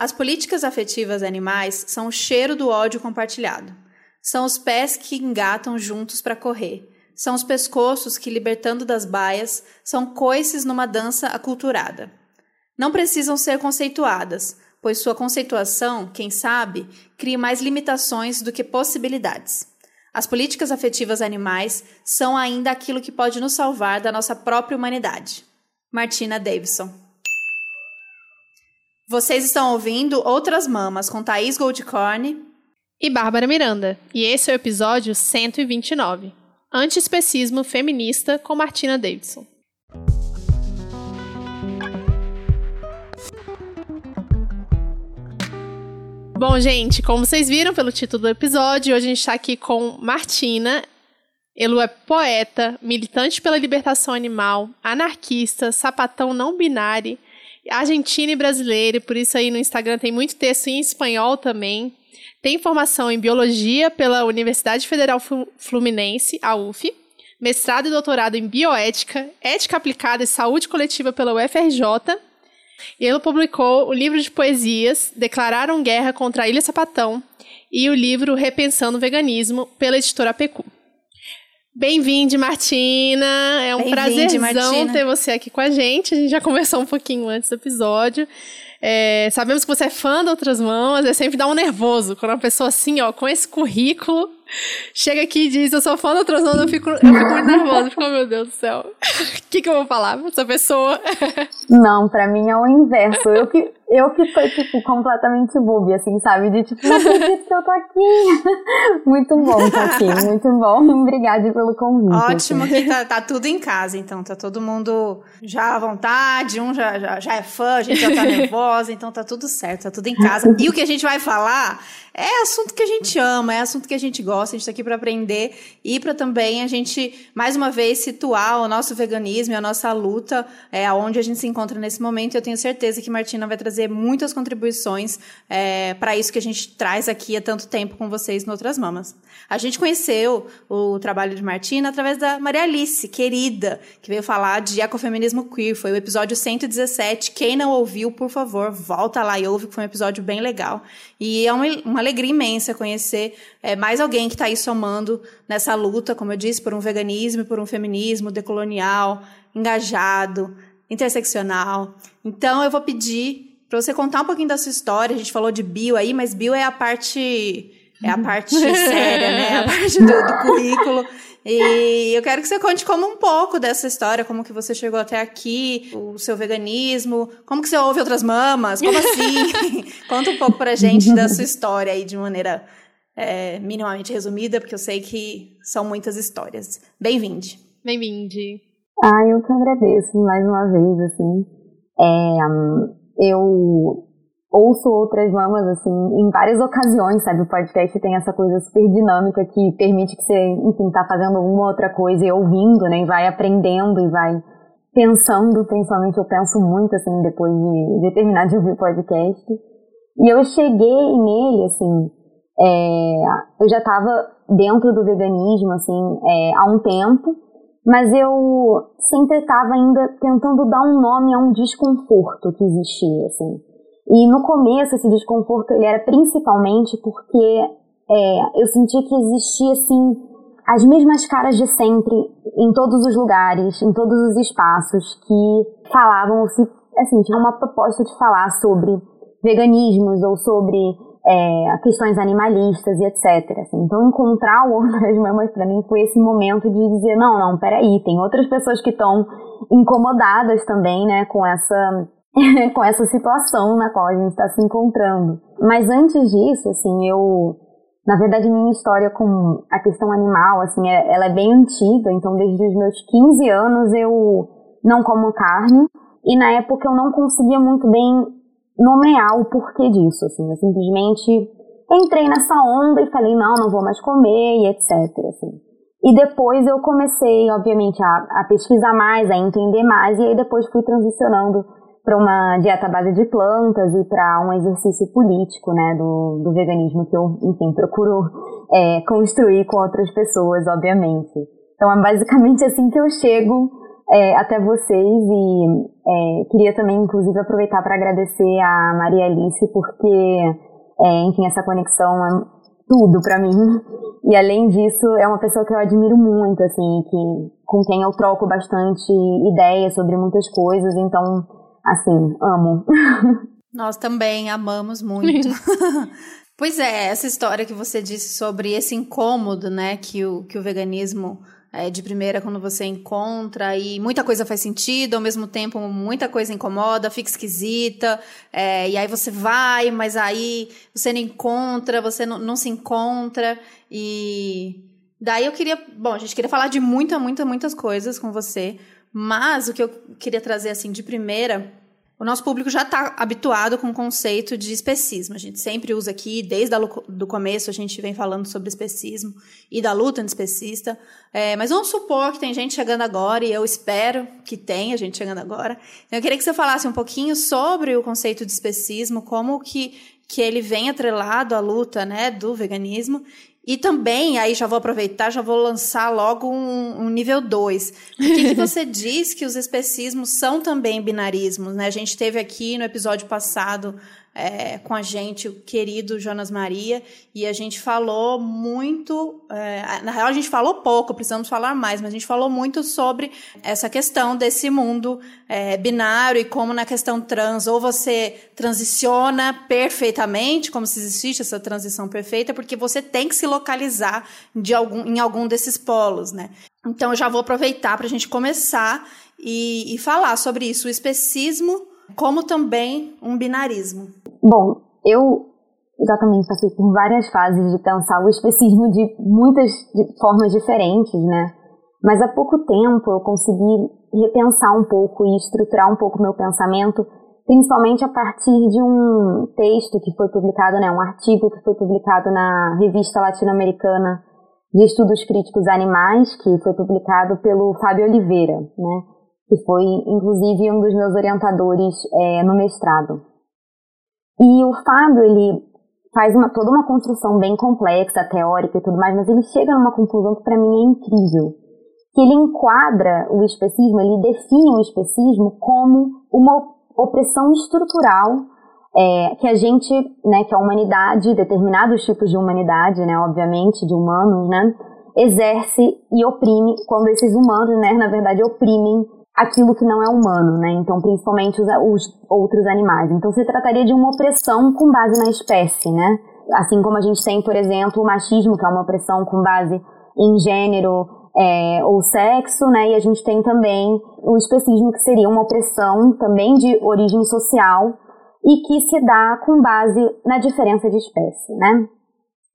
As políticas afetivas animais são o cheiro do ódio compartilhado. São os pés que engatam juntos para correr. São os pescoços que, libertando das baias, são coices numa dança aculturada. Não precisam ser conceituadas, pois sua conceituação, quem sabe, cria mais limitações do que possibilidades. As políticas afetivas animais são ainda aquilo que pode nos salvar da nossa própria humanidade. Martina Davidson. Vocês estão ouvindo Outras Mamas com Thaís Goldcorn e Bárbara Miranda, e esse é o episódio 129, Antiespecismo Feminista com Martina Davidson. Bom, gente, como vocês viram pelo título do episódio, hoje a gente está aqui com Martina. Elu é poeta, militante pela libertação animal, anarquista, sapatão não binário, argentina e brasileira, e por isso aí no Instagram tem muito texto em espanhol também. Tem formação em biologia pela Universidade Federal Fluminense, a UF, mestrado e doutorado em bioética, ética aplicada e saúde coletiva pela UFRJ e ele publicou o livro de poesias Declararam Guerra contra a Ilha Sapatão e o livro Repensando o Veganismo pela editora Pecu. Bem-vinde, Martina! É um prazerzão ter você aqui com a gente. A gente já conversou um pouquinho antes do episódio. É, sabemos que você é fã de Outras Mãos, é sempre dá um nervoso quando uma pessoa assim, ó, com esse currículo, chega aqui e diz, eu sou fã Outras Mãos, eu fico, eu fico muito nervosa, fico, oh, meu Deus do céu, o que, que eu vou falar pra essa pessoa? Não, pra mim é o inverso, eu que, eu que tô, tipo, completamente bobe, assim, sabe, de tipo, não acredito que eu tô aqui. muito bom estar aqui, muito bom, obrigada pelo convite. Ótimo assim. que tá, tá, tudo em casa, então, tá todo mundo já à vontade, um já, já, já é fã, a gente já tá nervosa, então tá tudo certo, tá tudo em casa. E o que a gente vai falar é assunto que a gente ama, é assunto que a gente gosta, a gente tá aqui para aprender e para também a gente, mais uma vez, situar o nosso veganismo e a nossa luta, é aonde a gente se encontra nesse momento. Eu tenho certeza que Martina vai trazer muitas contribuições é, para isso que a gente traz aqui há tanto tempo com vocês no Outras Mamas. A gente conheceu o trabalho de Martina através da Maria Alice, querida, que veio falar de ecofeminismo queer. Foi o episódio 117. Quem não ouviu, por favor, volta lá e ouve, que foi um episódio bem legal. E é uma, uma alegria imensa conhecer é, mais alguém que está aí somando nessa luta, como eu disse, por um veganismo, por um feminismo decolonial, engajado, interseccional. Então, eu vou pedir para você contar um pouquinho da sua história. A gente falou de bio aí, mas bio é a parte é a parte séria, né? A parte do, do currículo. E eu quero que você conte como um pouco dessa história, como que você chegou até aqui, o seu veganismo, como que você ouve outras mamas, como assim? Conta um pouco pra gente da sua história aí de maneira é, minimamente resumida, porque eu sei que são muitas histórias. Bem-vinde. Bem-vinde. Ah, eu que agradeço mais uma vez, assim. É, eu ouço outras mamas, assim, em várias ocasiões, sabe? O podcast tem essa coisa super dinâmica que permite que você, enfim, tá fazendo uma outra coisa e ouvindo, né? E vai aprendendo e vai pensando, principalmente eu penso muito, assim, depois de, de terminar de ouvir o podcast. E eu cheguei nele, assim, é, eu já estava dentro do veganismo, assim, é, há um tempo, mas eu sempre estava ainda tentando dar um nome a um desconforto que existia, assim. E no começo esse desconforto ele era principalmente porque é, eu sentia que existia assim as mesmas caras de sempre em todos os lugares, em todos os espaços que falavam assim tinha uma proposta de falar sobre veganismos ou sobre é, questões animalistas e etc. Assim. Então encontrar o Outras Mamas para mim foi esse momento de dizer não, não, peraí, tem outras pessoas que estão incomodadas também, né, com essa com essa situação na qual a gente está se encontrando. Mas antes disso, assim, eu, na verdade, minha história com a questão animal, assim, é, ela é bem antiga. Então, desde os meus 15 anos eu não como carne e na época eu não conseguia muito bem nomear o porquê disso. Assim, eu simplesmente entrei nessa onda e falei não, não vou mais comer e etc. Assim. E depois eu comecei, obviamente, a, a pesquisar mais, a entender mais e aí depois fui transicionando para uma dieta à base de plantas e para um exercício político, né, do, do veganismo que eu, enfim, procuro é, construir com outras pessoas, obviamente. Então é basicamente assim que eu chego é, até vocês e é, queria também, inclusive, aproveitar para agradecer a Maria Alice, porque, é, enfim, essa conexão é tudo para mim. E além disso, é uma pessoa que eu admiro muito, assim, que com quem eu troco bastante ideias sobre muitas coisas, então, assim, amo. Nós também amamos muito. pois é, essa história que você disse sobre esse incômodo, né, que o, que o veganismo é, de primeira quando você encontra e muita coisa faz sentido, ao mesmo tempo muita coisa incomoda, fica esquisita, é, e aí você vai, mas aí você não encontra, você não, não se encontra, e daí eu queria, bom, a gente queria falar de muita, muita, muitas coisas com você, mas o que eu queria trazer assim de primeira o nosso público já está habituado com o conceito de especismo. A gente sempre usa aqui, desde o começo, a gente vem falando sobre especismo e da luta antiespecista. É, mas vamos supor que tem gente chegando agora, e eu espero que tenha gente chegando agora. Eu queria que você falasse um pouquinho sobre o conceito de especismo, como que, que ele vem atrelado à luta né, do veganismo e também, aí já vou aproveitar, já vou lançar logo um, um nível 2. Por que, que você diz que os especismos são também binarismos? Né? A gente teve aqui no episódio passado é, com a gente, o querido Jonas Maria, e a gente falou muito. É, na real, a gente falou pouco, precisamos falar mais, mas a gente falou muito sobre essa questão desse mundo é, binário e como na questão trans, ou você transiciona perfeitamente, como se existisse essa transição perfeita, porque você tem que se localizar de algum, em algum desses polos, né? Então, eu já vou aproveitar para a gente começar e, e falar sobre isso, o especismo como também um binarismo. Bom, eu exatamente passei por várias fases de pensar o especismo de muitas formas diferentes, né? Mas há pouco tempo eu consegui repensar um pouco e estruturar um pouco meu pensamento, principalmente a partir de um texto que foi publicado, né, um artigo que foi publicado na revista latino-americana de estudos críticos animais, que foi publicado pelo Fábio Oliveira, né? que foi inclusive um dos meus orientadores é, no mestrado. E o Fábio, ele faz uma, toda uma construção bem complexa, teórica e tudo mais, mas ele chega numa conclusão que para mim é incrível. Que ele enquadra o especismo, ele define o especismo como uma opressão estrutural é, que a gente, né, que a humanidade, determinados tipos de humanidade, né, obviamente, de humanos, né, exerce e oprime quando esses humanos, né, na verdade, oprimem aquilo que não é humano, né? Então, principalmente os, os, outros animais. Então, se trataria de uma opressão com base na espécie, né? Assim como a gente tem, por exemplo, o machismo, que é uma opressão com base em gênero é, ou sexo, né? E a gente tem também o especismo, que seria uma opressão também de origem social e que se dá com base na diferença de espécie, né?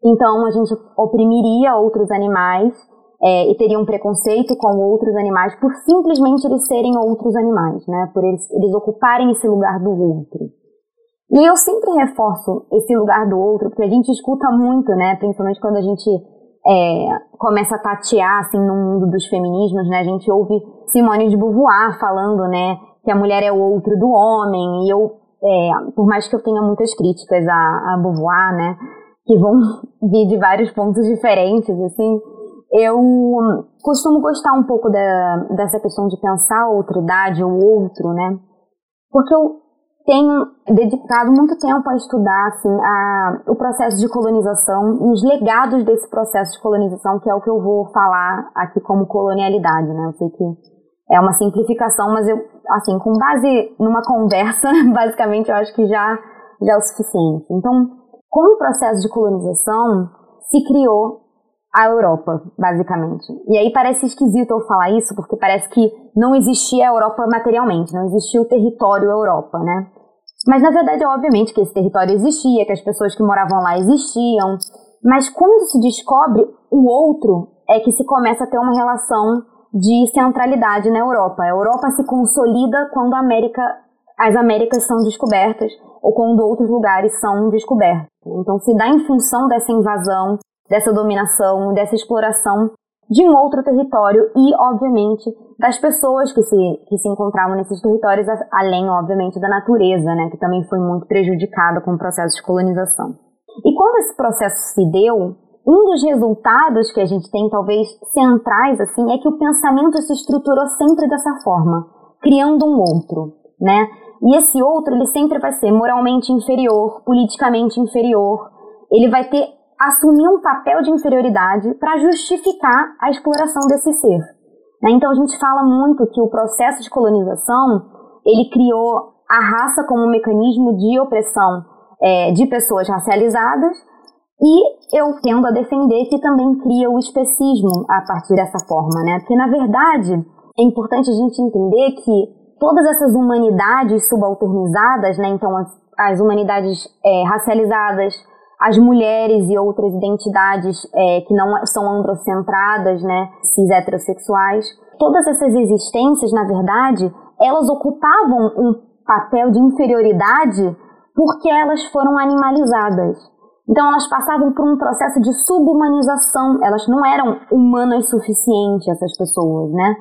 Então, a gente oprimiria outros animais é, e teriam preconceito com outros animais por simplesmente eles serem outros animais, né? Por eles, eles ocuparem esse lugar do outro. E eu sempre reforço esse lugar do outro, porque a gente escuta muito, né? Principalmente quando a gente é, começa a tatear, assim, no mundo dos feminismos, né? A gente ouve Simone de Beauvoir falando, né? Que a mulher é o outro do homem. E eu, é, por mais que eu tenha muitas críticas a, a Beauvoir, né? Que vão vir de vários pontos diferentes, assim eu costumo gostar um pouco da, dessa questão de pensar a outridade, o outro, né? Porque eu tenho dedicado muito tempo a estudar assim, a, o processo de colonização e os legados desse processo de colonização, que é o que eu vou falar aqui como colonialidade, né? Eu sei que é uma simplificação, mas eu, assim, com base numa conversa, basicamente, eu acho que já, já é o suficiente. Então, com o processo de colonização, se criou a Europa, basicamente. E aí parece esquisito eu falar isso, porque parece que não existia a Europa materialmente, não existia o território Europa, né? Mas na verdade, é obviamente que esse território existia, que as pessoas que moravam lá existiam, mas quando se descobre o outro, é que se começa a ter uma relação de centralidade na Europa. A Europa se consolida quando a América, as Américas são descobertas ou quando outros lugares são descobertos. Então se dá em função dessa invasão, dessa dominação, dessa exploração de um outro território e, obviamente, das pessoas que se, que se encontravam nesses territórios, além, obviamente, da natureza, né, que também foi muito prejudicada com o processo de colonização. E quando esse processo se deu, um dos resultados que a gente tem, talvez centrais, assim, é que o pensamento se estruturou sempre dessa forma, criando um outro, né? E esse outro, ele sempre vai ser moralmente inferior, politicamente inferior, ele vai ter assumir um papel de inferioridade para justificar a exploração desse ser. Né? Então a gente fala muito que o processo de colonização ele criou a raça como um mecanismo de opressão é, de pessoas racializadas e eu tendo a defender que também cria o especismo a partir dessa forma, né? Porque na verdade é importante a gente entender que todas essas humanidades subalternizadas, né? Então as, as humanidades é, racializadas, as mulheres e outras identidades é, que não são androcentradas, né, cis heterossexuais, todas essas existências, na verdade, elas ocupavam um papel de inferioridade porque elas foram animalizadas. Então elas passavam por um processo de subhumanização, elas não eram humanas suficientes, essas pessoas, né?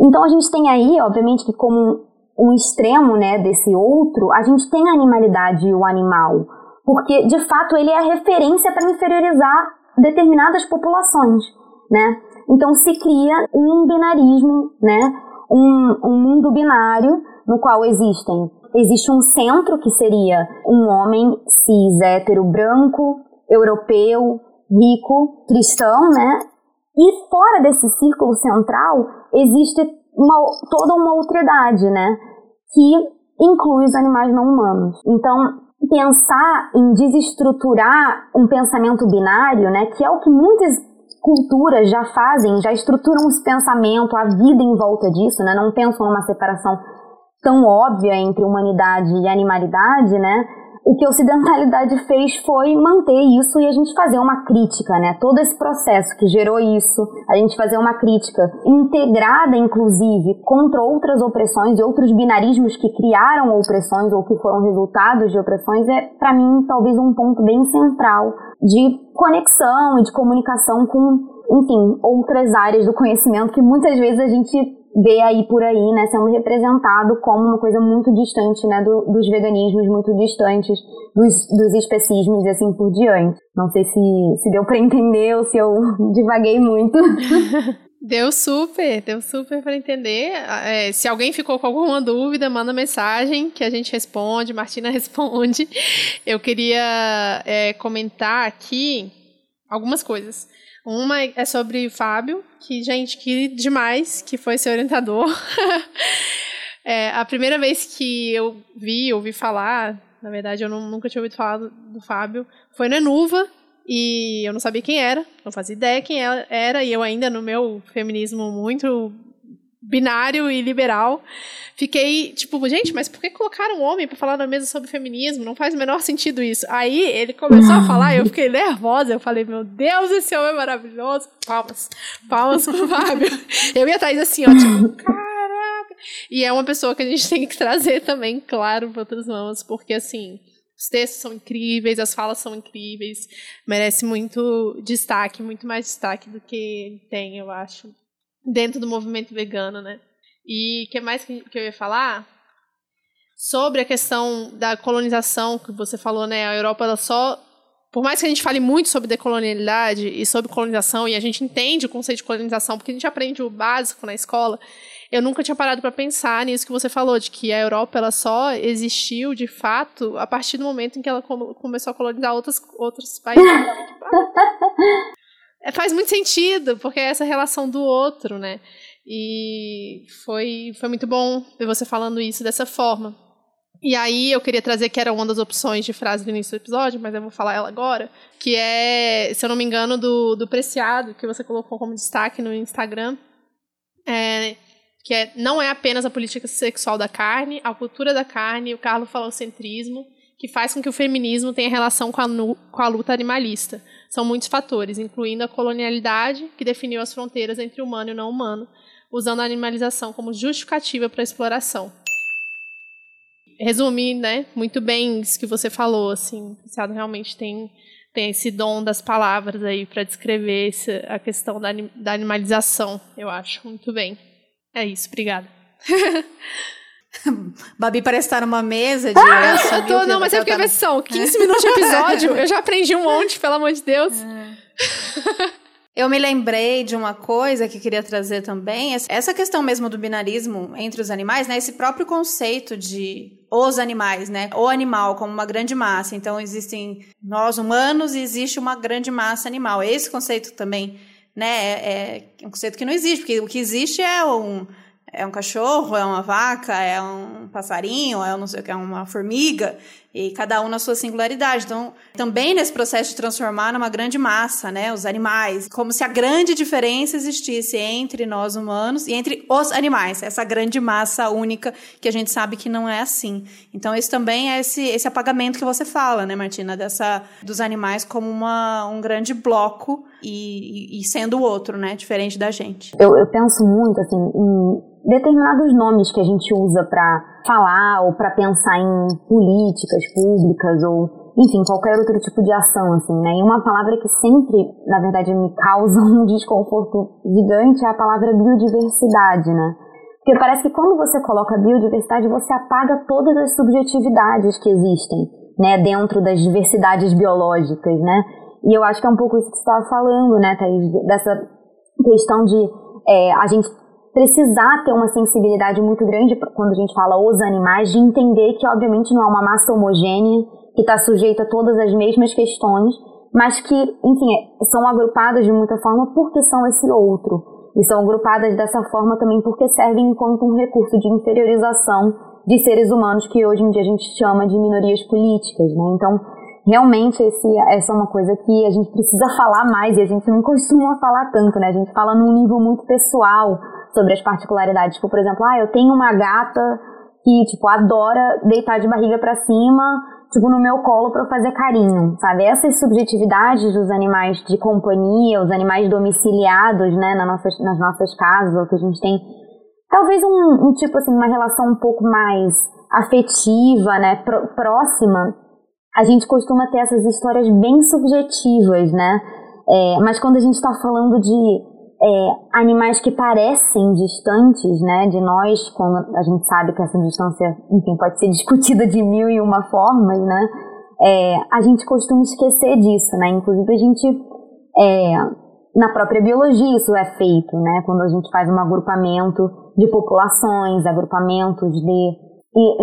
Então a gente tem aí, obviamente, que como um extremo, né, desse outro, a gente tem a animalidade e o animal porque de fato ele é a referência para inferiorizar determinadas populações, né? Então se cria um binarismo, né? Um, um mundo binário no qual existem existe um centro que seria um homem cis hétero branco europeu rico cristão, né? E fora desse círculo central existe uma, toda uma outridade, né? Que inclui os animais não humanos. Então, pensar em desestruturar um pensamento binário, né, que é o que muitas culturas já fazem, já estruturam esse pensamento, a vida em volta disso, né, não pensam numa separação tão óbvia entre humanidade e animalidade, né, o que a ocidentalidade fez foi manter isso e a gente fazer uma crítica, né? Todo esse processo que gerou isso, a gente fazer uma crítica integrada, inclusive, contra outras opressões e outros binarismos que criaram opressões ou que foram resultados de opressões, é, para mim, talvez um ponto bem central de conexão e de comunicação com, enfim, outras áreas do conhecimento que muitas vezes a gente vê aí por aí, né, sendo representado como uma coisa muito distante, né, do, dos veganismos, muito distantes dos, dos especismos e assim por diante. Não sei se, se deu para entender ou se eu divaguei muito. Deu super, deu super para entender. É, se alguém ficou com alguma dúvida, manda mensagem que a gente responde, Martina responde. Eu queria é, comentar aqui algumas coisas. Uma é sobre o Fábio, que, gente, que demais que foi ser orientador. é, a primeira vez que eu vi, ouvi falar, na verdade eu não, nunca tinha ouvido falar do, do Fábio, foi no Enuva, e eu não sabia quem era, não fazia ideia quem era, e eu ainda no meu feminismo muito binário e liberal. Fiquei tipo, gente, mas por que colocaram um homem para falar na mesa sobre feminismo? Não faz o menor sentido isso. Aí ele começou a falar e eu fiquei nervosa. Eu falei, meu Deus, esse homem é maravilhoso. Palmas, palmas pro Fábio. Eu ia atrás assim, ó, tipo, caraca. E é uma pessoa que a gente tem que trazer também, claro, para outras mãos, porque assim. Os textos são incríveis, as falas são incríveis, merece muito destaque, muito mais destaque do que tem, eu acho dentro do movimento vegano, né? E o que mais que, eu ia falar? Sobre a questão da colonização que você falou, né? A Europa ela só por mais que a gente fale muito sobre decolonialidade e sobre colonização, e a gente entende o conceito de colonização, porque a gente aprende o básico na escola, eu nunca tinha parado para pensar nisso que você falou, de que a Europa ela só existiu, de fato, a partir do momento em que ela começou a colonizar outros, outros países. É, faz muito sentido, porque é essa relação do outro, né? E foi, foi muito bom ver você falando isso dessa forma. E aí eu queria trazer que era uma das opções de frase do início do episódio, mas eu vou falar ela agora, que é, se eu não me engano, do, do Preciado, que você colocou como destaque no Instagram, é, que é, não é apenas a política sexual da carne, a cultura da carne, o Carlos falocentrismo, que faz com que o feminismo tenha relação com a, com a luta animalista. São muitos fatores, incluindo a colonialidade, que definiu as fronteiras entre o humano e o não humano, usando a animalização como justificativa para a exploração. Resumir, né, muito bem isso que você falou, assim, o Preciado realmente tem, tem esse dom das palavras aí para descrever essa, a questão da, da animalização, eu acho, muito bem. É isso, obrigada. Babi parece estar numa mesa de. Ah, eu tô, não, mas é porque são 15 minutos de episódio, eu já aprendi um monte, pelo amor de Deus. Eu me lembrei de uma coisa que queria trazer também, essa questão mesmo do binarismo entre os animais, né? Esse próprio conceito de os animais, né? O animal como uma grande massa. Então existem nós humanos e existe uma grande massa animal. Esse conceito também, né? É, é um conceito que não existe, porque o que existe é um é um cachorro, é uma vaca, é um passarinho, é um não sei o que, é uma formiga, e cada um na sua singularidade. Então, também nesse processo de transformar numa grande massa, né, os animais, como se a grande diferença existisse entre nós humanos e entre os animais, essa grande massa única que a gente sabe que não é assim. Então, isso também é esse, esse apagamento que você fala, né, Martina, dessa dos animais como uma, um grande bloco e, e sendo o outro, né, diferente da gente. Eu, eu penso muito assim em determinados nomes que a gente usa para falar ou para pensar em políticas públicas ou enfim, qualquer outro tipo de ação, assim, né? E uma palavra que sempre, na verdade, me causa um desconforto gigante é a palavra biodiversidade, né? Porque parece que quando você coloca biodiversidade, você apaga todas as subjetividades que existem, né? Dentro das diversidades biológicas, né? E eu acho que é um pouco isso que você estava falando, né, Thaís? Dessa questão de é, a gente precisar ter uma sensibilidade muito grande quando a gente fala os animais, de entender que, obviamente, não é uma massa homogênea, que está sujeita a todas as mesmas questões, mas que, enfim, é, são agrupadas de muita forma porque são esse outro. E são agrupadas dessa forma também porque servem enquanto um recurso de inferiorização de seres humanos que hoje em dia a gente chama de minorias políticas, né? Então, realmente esse, essa é uma coisa que a gente precisa falar mais e a gente não costuma falar tanto, né? A gente fala num nível muito pessoal, sobre as particularidades. Tipo, por exemplo, ah, eu tenho uma gata que, tipo, adora deitar de barriga para cima, tipo, no meu colo para fazer carinho, sabe? Essas subjetividades dos animais de companhia, os animais domiciliados, né, nas nossas, nas nossas casas, ou que a gente tem, talvez um, um tipo, assim, uma relação um pouco mais afetiva, né, próxima, a gente costuma ter essas histórias bem subjetivas, né? É, mas quando a gente está falando de é, animais que parecem distantes, né, de nós, como a gente sabe que essa distância, enfim, pode ser discutida de mil e uma formas, né, é, a gente costuma esquecer disso, né, inclusive a gente, é, na própria biologia isso é feito, né, quando a gente faz um agrupamento de populações, agrupamentos de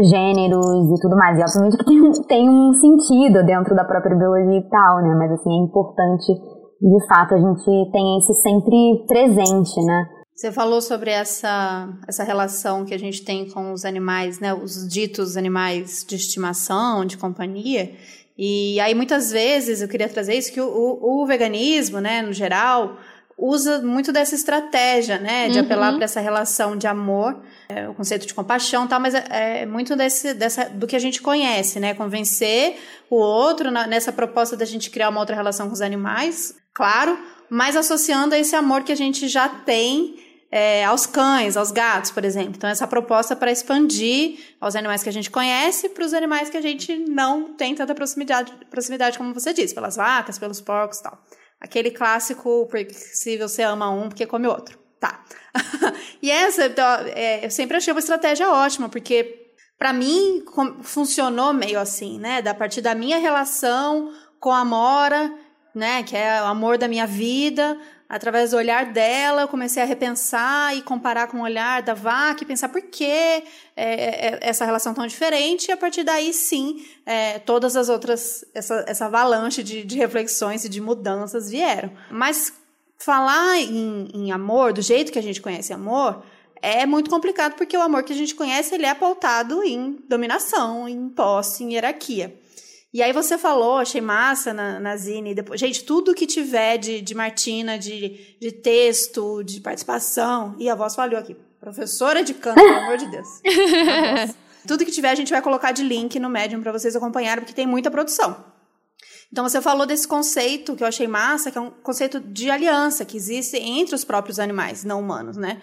gêneros e tudo mais, e obviamente que tem, tem um sentido dentro da própria biologia e tal, né, mas assim, é importante de fato a gente tem isso sempre presente, né? Você falou sobre essa, essa relação que a gente tem com os animais, né? Os ditos animais de estimação, de companhia. E aí, muitas vezes, eu queria trazer isso, que o, o, o veganismo, né, no geral, usa muito dessa estratégia, né, de uhum. apelar para essa relação de amor, é, o conceito de compaixão, tal, mas é, é, muito desse, dessa do que a gente conhece, né, convencer o outro na, nessa proposta da gente criar uma outra relação com os animais, claro, mas associando a esse amor que a gente já tem é, aos cães, aos gatos, por exemplo. Então, essa proposta para expandir aos animais que a gente conhece para os animais que a gente não tem tanta proximidade, proximidade, como você disse, pelas vacas, pelos porcos tal. Aquele clássico, porque você ama um, porque come outro. Tá. e essa, então, é, eu sempre achei uma estratégia ótima, porque para mim funcionou meio assim, né? Da partir da minha relação com a Mora né, que é o amor da minha vida, através do olhar dela, eu comecei a repensar e comparar com o olhar da vaca e pensar por que é, é, essa relação tão diferente, e a partir daí sim, é, todas as outras, essa, essa avalanche de, de reflexões e de mudanças vieram. Mas falar em, em amor, do jeito que a gente conhece amor, é muito complicado porque o amor que a gente conhece ele é pautado em dominação, em posse, em hierarquia. E aí você falou, achei massa na, na Zine. Depois, gente, tudo que tiver de, de Martina, de, de texto, de participação. E a voz falhou aqui. Professora de canto, pelo amor de Deus. tudo que tiver, a gente vai colocar de link no Medium para vocês acompanharem, porque tem muita produção. Então você falou desse conceito que eu achei massa, que é um conceito de aliança que existe entre os próprios animais não humanos, né?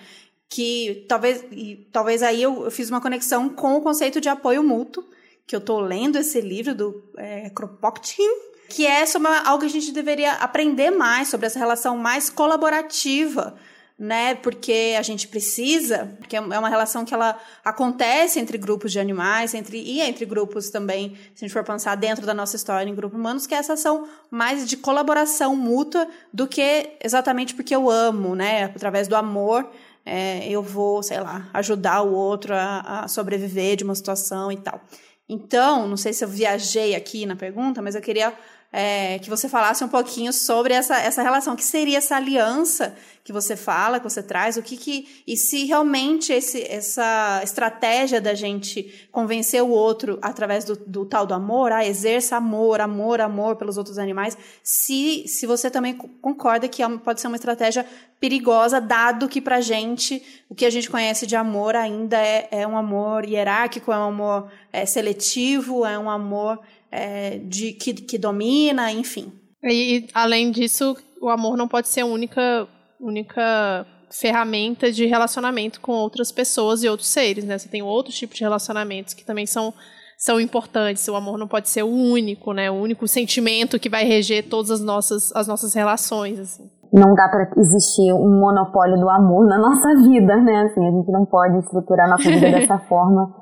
Que talvez, e, talvez aí eu, eu fiz uma conexão com o conceito de apoio mútuo, que eu estou lendo esse livro do é, Kropotkin, que é sobre algo que a gente deveria aprender mais sobre essa relação mais colaborativa né? Porque a gente precisa, porque é uma relação que ela acontece entre grupos de animais, entre e entre grupos também, se a gente for pensar dentro da nossa história em grupos humanos, que é essa ação mais de colaboração mútua do que exatamente porque eu amo, né? Através do amor, é, eu vou, sei lá, ajudar o outro a, a sobreviver de uma situação e tal. Então, não sei se eu viajei aqui na pergunta, mas eu queria é, que você falasse um pouquinho sobre essa, essa relação, que seria essa aliança que você fala, que você traz, o que que e se realmente esse, essa estratégia da gente convencer o outro através do, do tal do amor, ah, exerça amor, amor, amor pelos outros animais, se, se você também concorda que é pode ser uma estratégia perigosa, dado que pra gente o que a gente conhece de amor ainda é, é um amor hierárquico, é um amor é, seletivo, é um amor é, de que, que domina, enfim. E além disso, o amor não pode ser a única única ferramenta de relacionamento com outras pessoas e outros seres, né? Você tem outros tipos de relacionamentos que também são são importantes. O amor não pode ser o único, né? O único sentimento que vai reger todas as nossas as nossas relações, assim. Não dá para existir um monopólio do amor na nossa vida, né? Assim, a gente não pode estruturar nossa vida dessa forma.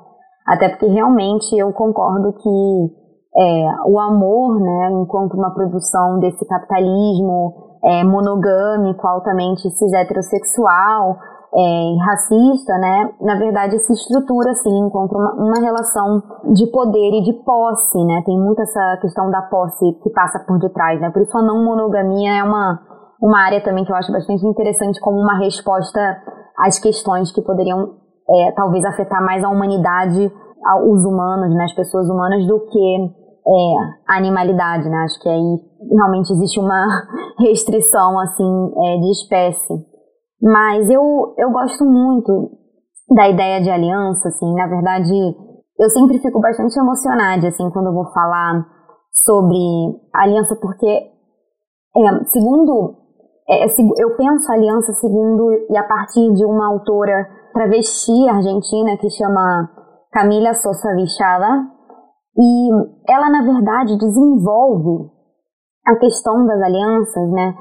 Até porque realmente eu concordo que é, o amor, né, enquanto uma produção desse capitalismo é, monogâmico, altamente cis heterossexual, é, racista, né, na verdade se estrutura assim, encontra uma, uma, relação de poder e de posse, né, tem muito essa questão da posse que passa por detrás, né, por isso a não monogamia é uma, uma área também que eu acho bastante interessante como uma resposta às questões que poderiam é, talvez afetar mais a humanidade, os humanos, né, as pessoas humanas, do que é, a animalidade, né? Acho que aí realmente existe uma restrição, assim, é, de espécie. Mas eu, eu gosto muito da ideia de aliança, assim, na verdade, eu sempre fico bastante emocionada, assim, quando eu vou falar sobre aliança, porque, é, segundo, é, eu penso aliança segundo e a partir de uma autora travesti argentina que chama Camila Sosa Vichada, e ela, na verdade, desenvolve a questão das alianças, né,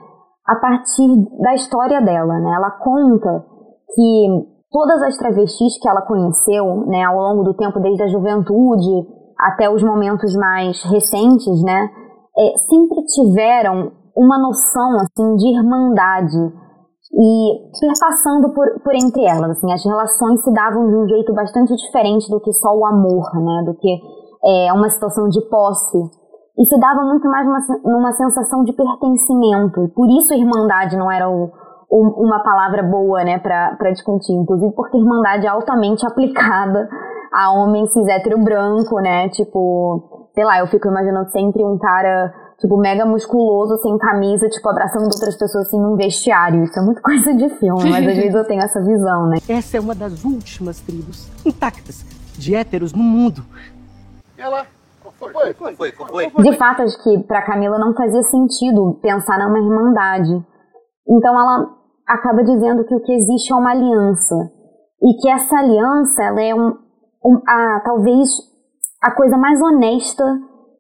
a partir da história dela, né? Ela conta que todas as travestis que ela conheceu, né, ao longo do tempo, desde a juventude até os momentos mais recentes, né, é, sempre tiveram uma noção, assim, de irmandade e perpassando por, por entre elas, assim, as relações se davam de um jeito bastante diferente do que só o amor, né, do que é, uma situação de posse. E se dava muito mais numa, numa sensação de pertencimento. Por isso irmandade não era o, o, uma palavra boa, né, para discutir. Inclusive porque irmandade é altamente aplicada a homem cis hétero branco, né? Tipo, sei lá, eu fico imaginando sempre um cara tipo, mega musculoso, sem camisa, tipo, abraçando outras pessoas assim num vestiário. Isso é muito coisa de filme, mas às vezes eu tenho essa visão, né? Essa é uma das últimas tribos intactas de héteros no mundo. Ela. Foi, foi, foi, foi. De fato, acho que para Camila não fazia sentido pensar numa irmandade. Então ela acaba dizendo que o que existe é uma aliança. E que essa aliança ela é um, um, a, talvez a coisa mais honesta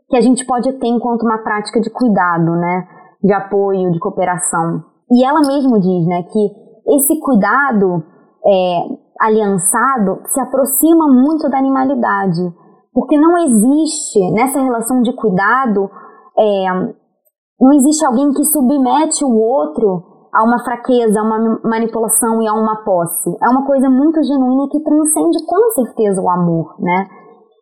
que a gente pode ter enquanto uma prática de cuidado, né? De apoio, de cooperação. E ela mesmo diz, né, que esse cuidado é, aliançado se aproxima muito da animalidade porque não existe, nessa relação de cuidado, é, não existe alguém que submete o outro a uma fraqueza, a uma manipulação e a uma posse. É uma coisa muito genuína que transcende com certeza o amor, né?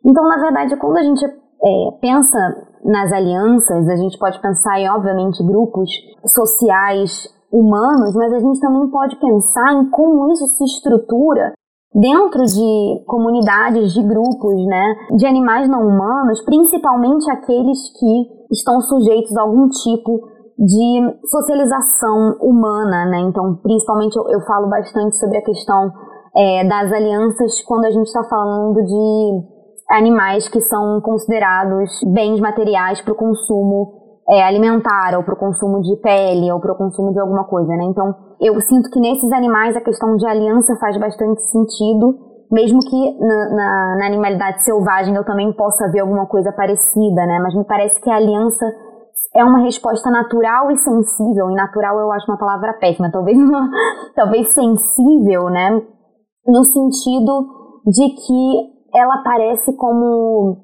Então, na verdade, quando a gente é, pensa nas alianças, a gente pode pensar em, obviamente, grupos sociais humanos, mas a gente também pode pensar em como isso se estrutura dentro de comunidades, de grupos, né, de animais não humanos, principalmente aqueles que estão sujeitos a algum tipo de socialização humana, né? Então, principalmente eu, eu falo bastante sobre a questão é, das alianças quando a gente está falando de animais que são considerados bens materiais para o consumo é, alimentar, ou para o consumo de pele, ou para o consumo de alguma coisa, né? Então, eu sinto que nesses animais a questão de aliança faz bastante sentido, mesmo que na, na, na, animalidade selvagem eu também possa ver alguma coisa parecida, né? Mas me parece que a aliança é uma resposta natural e sensível, e natural eu acho uma palavra péssima, talvez, uma, talvez sensível, né? No sentido de que ela parece como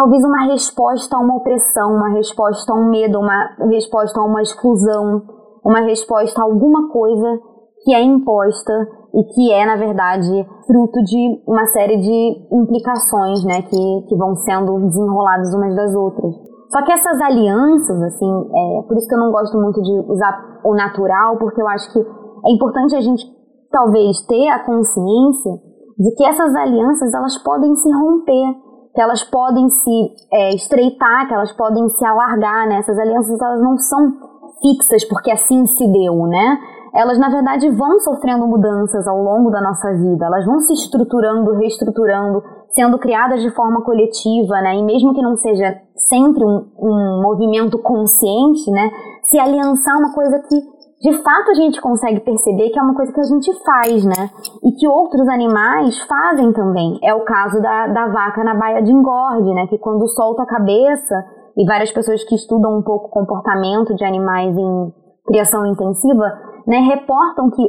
talvez uma resposta a uma opressão, uma resposta a um medo, uma resposta a uma exclusão, uma resposta a alguma coisa que é imposta e que é, na verdade, fruto de uma série de implicações, né, que, que vão sendo desenroladas umas das outras. Só que essas alianças, assim, é, por isso que eu não gosto muito de usar o natural, porque eu acho que é importante a gente, talvez, ter a consciência de que essas alianças, elas podem se romper, que elas podem se é, estreitar, que elas podem se alargar, né? Essas alianças, elas não são fixas porque assim se deu, né? elas na verdade vão sofrendo mudanças ao longo da nossa vida, elas vão se estruturando, reestruturando, sendo criadas de forma coletiva, né? E mesmo que não seja sempre um, um movimento consciente, né? Se aliançar é uma coisa que de fato a gente consegue perceber que é uma coisa que a gente faz, né? E que outros animais fazem também. É o caso da, da vaca na baia de engorde, né? Que quando solta a cabeça, e várias pessoas que estudam um pouco o comportamento de animais em criação intensiva né, reportam que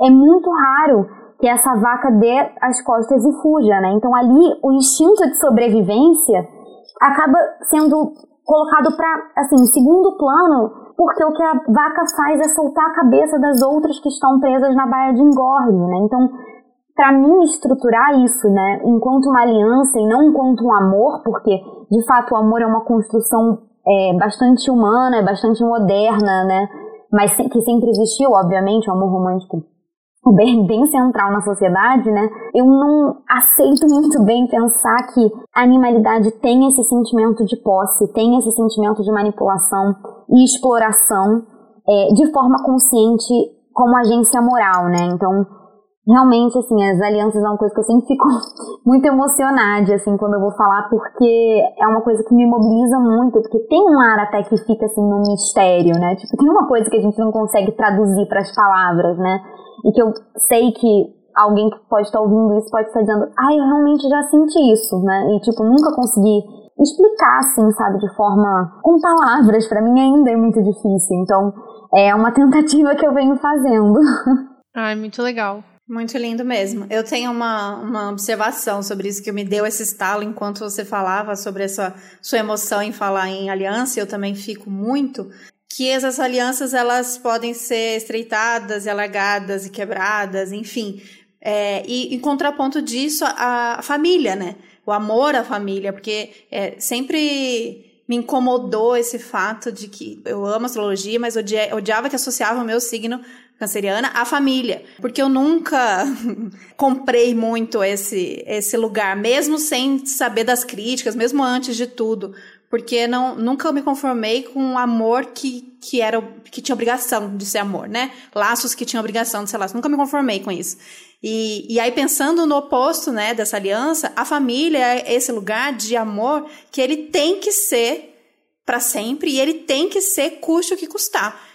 é muito raro que essa vaca dê as costas e fuja, né? Então ali o instinto de sobrevivência acaba sendo colocado para assim segundo plano, porque o que a vaca faz é soltar a cabeça das outras que estão presas na baia de engorde, né? Então para mim estruturar isso, né, enquanto uma aliança e não enquanto um amor, porque de fato o amor é uma construção é, bastante humana, é bastante moderna, né? mas que sempre existiu, obviamente, o amor romântico bem, bem central na sociedade, né? Eu não aceito muito bem pensar que a animalidade tem esse sentimento de posse, tem esse sentimento de manipulação e exploração é, de forma consciente como agência moral, né? Então, realmente, assim, as alianças é uma coisa que eu sempre fico muito emocionada, assim, quando eu vou falar, porque é uma coisa que me mobiliza muito, porque tem um ar até que fica, assim, no mistério, né? Tipo, tem uma coisa que a gente não consegue traduzir para as palavras, né? E que eu sei que alguém que pode estar ouvindo isso pode estar dizendo, ah, eu realmente já senti isso, né? E, tipo, nunca consegui explicar, assim, sabe, de forma com palavras, para mim ainda é muito difícil. Então, é uma tentativa que eu venho fazendo. Ai, muito legal. Muito lindo mesmo. Eu tenho uma, uma observação sobre isso que me deu esse estalo enquanto você falava sobre essa sua emoção em falar em aliança. Eu também fico muito que essas alianças elas podem ser estreitadas, alargadas e quebradas, enfim. É, e em contraponto disso, a, a, família, né? O amor à família, porque é, sempre me incomodou esse fato de que eu amo astrologia, mas odiava que associava o meu signo canceriana, a família. Porque eu nunca comprei muito esse, esse lugar, mesmo sem saber das críticas, mesmo antes de tudo. Porque não, nunca me conformei com um amor que, que, era, que tinha obrigação de ser amor, né? Laços que tinham obrigação de ser laços. Nunca me conformei com isso. E, e aí, pensando no oposto, né, dessa aliança, a família é esse lugar de amor que ele tem que ser para sempre e ele tem que ser custe o que custar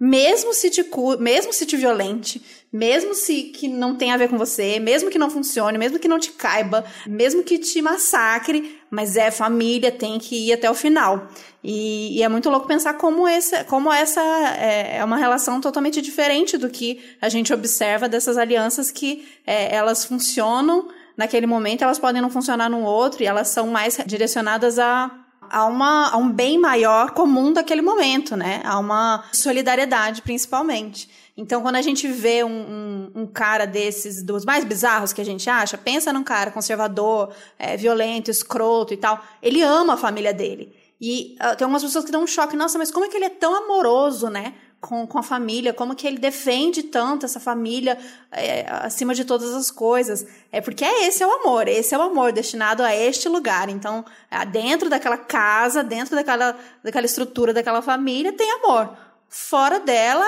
mesmo se te mesmo se te violente, mesmo se que não tem a ver com você, mesmo que não funcione, mesmo que não te caiba, mesmo que te massacre, mas é família, tem que ir até o final. E, e é muito louco pensar como, esse, como essa é, é, uma relação totalmente diferente do que a gente observa dessas alianças que é, elas funcionam naquele momento, elas podem não funcionar no outro e elas são mais direcionadas a a, uma, um bem maior comum daquele momento, né? A uma solidariedade, principalmente. Então, quando a gente vê um, um, um, cara desses, dos mais bizarros que a gente acha, pensa num cara conservador, é, violento, escroto e tal. Ele ama a família dele. E uh, tem algumas pessoas que dão um choque. Nossa, mas como é que ele é tão amoroso, né? Com, com a família, como que ele defende tanto essa família é, acima de todas as coisas. É porque é esse é o amor, esse é o amor destinado a este lugar. Então, dentro daquela casa, dentro daquela, daquela estrutura daquela família, tem amor fora dela,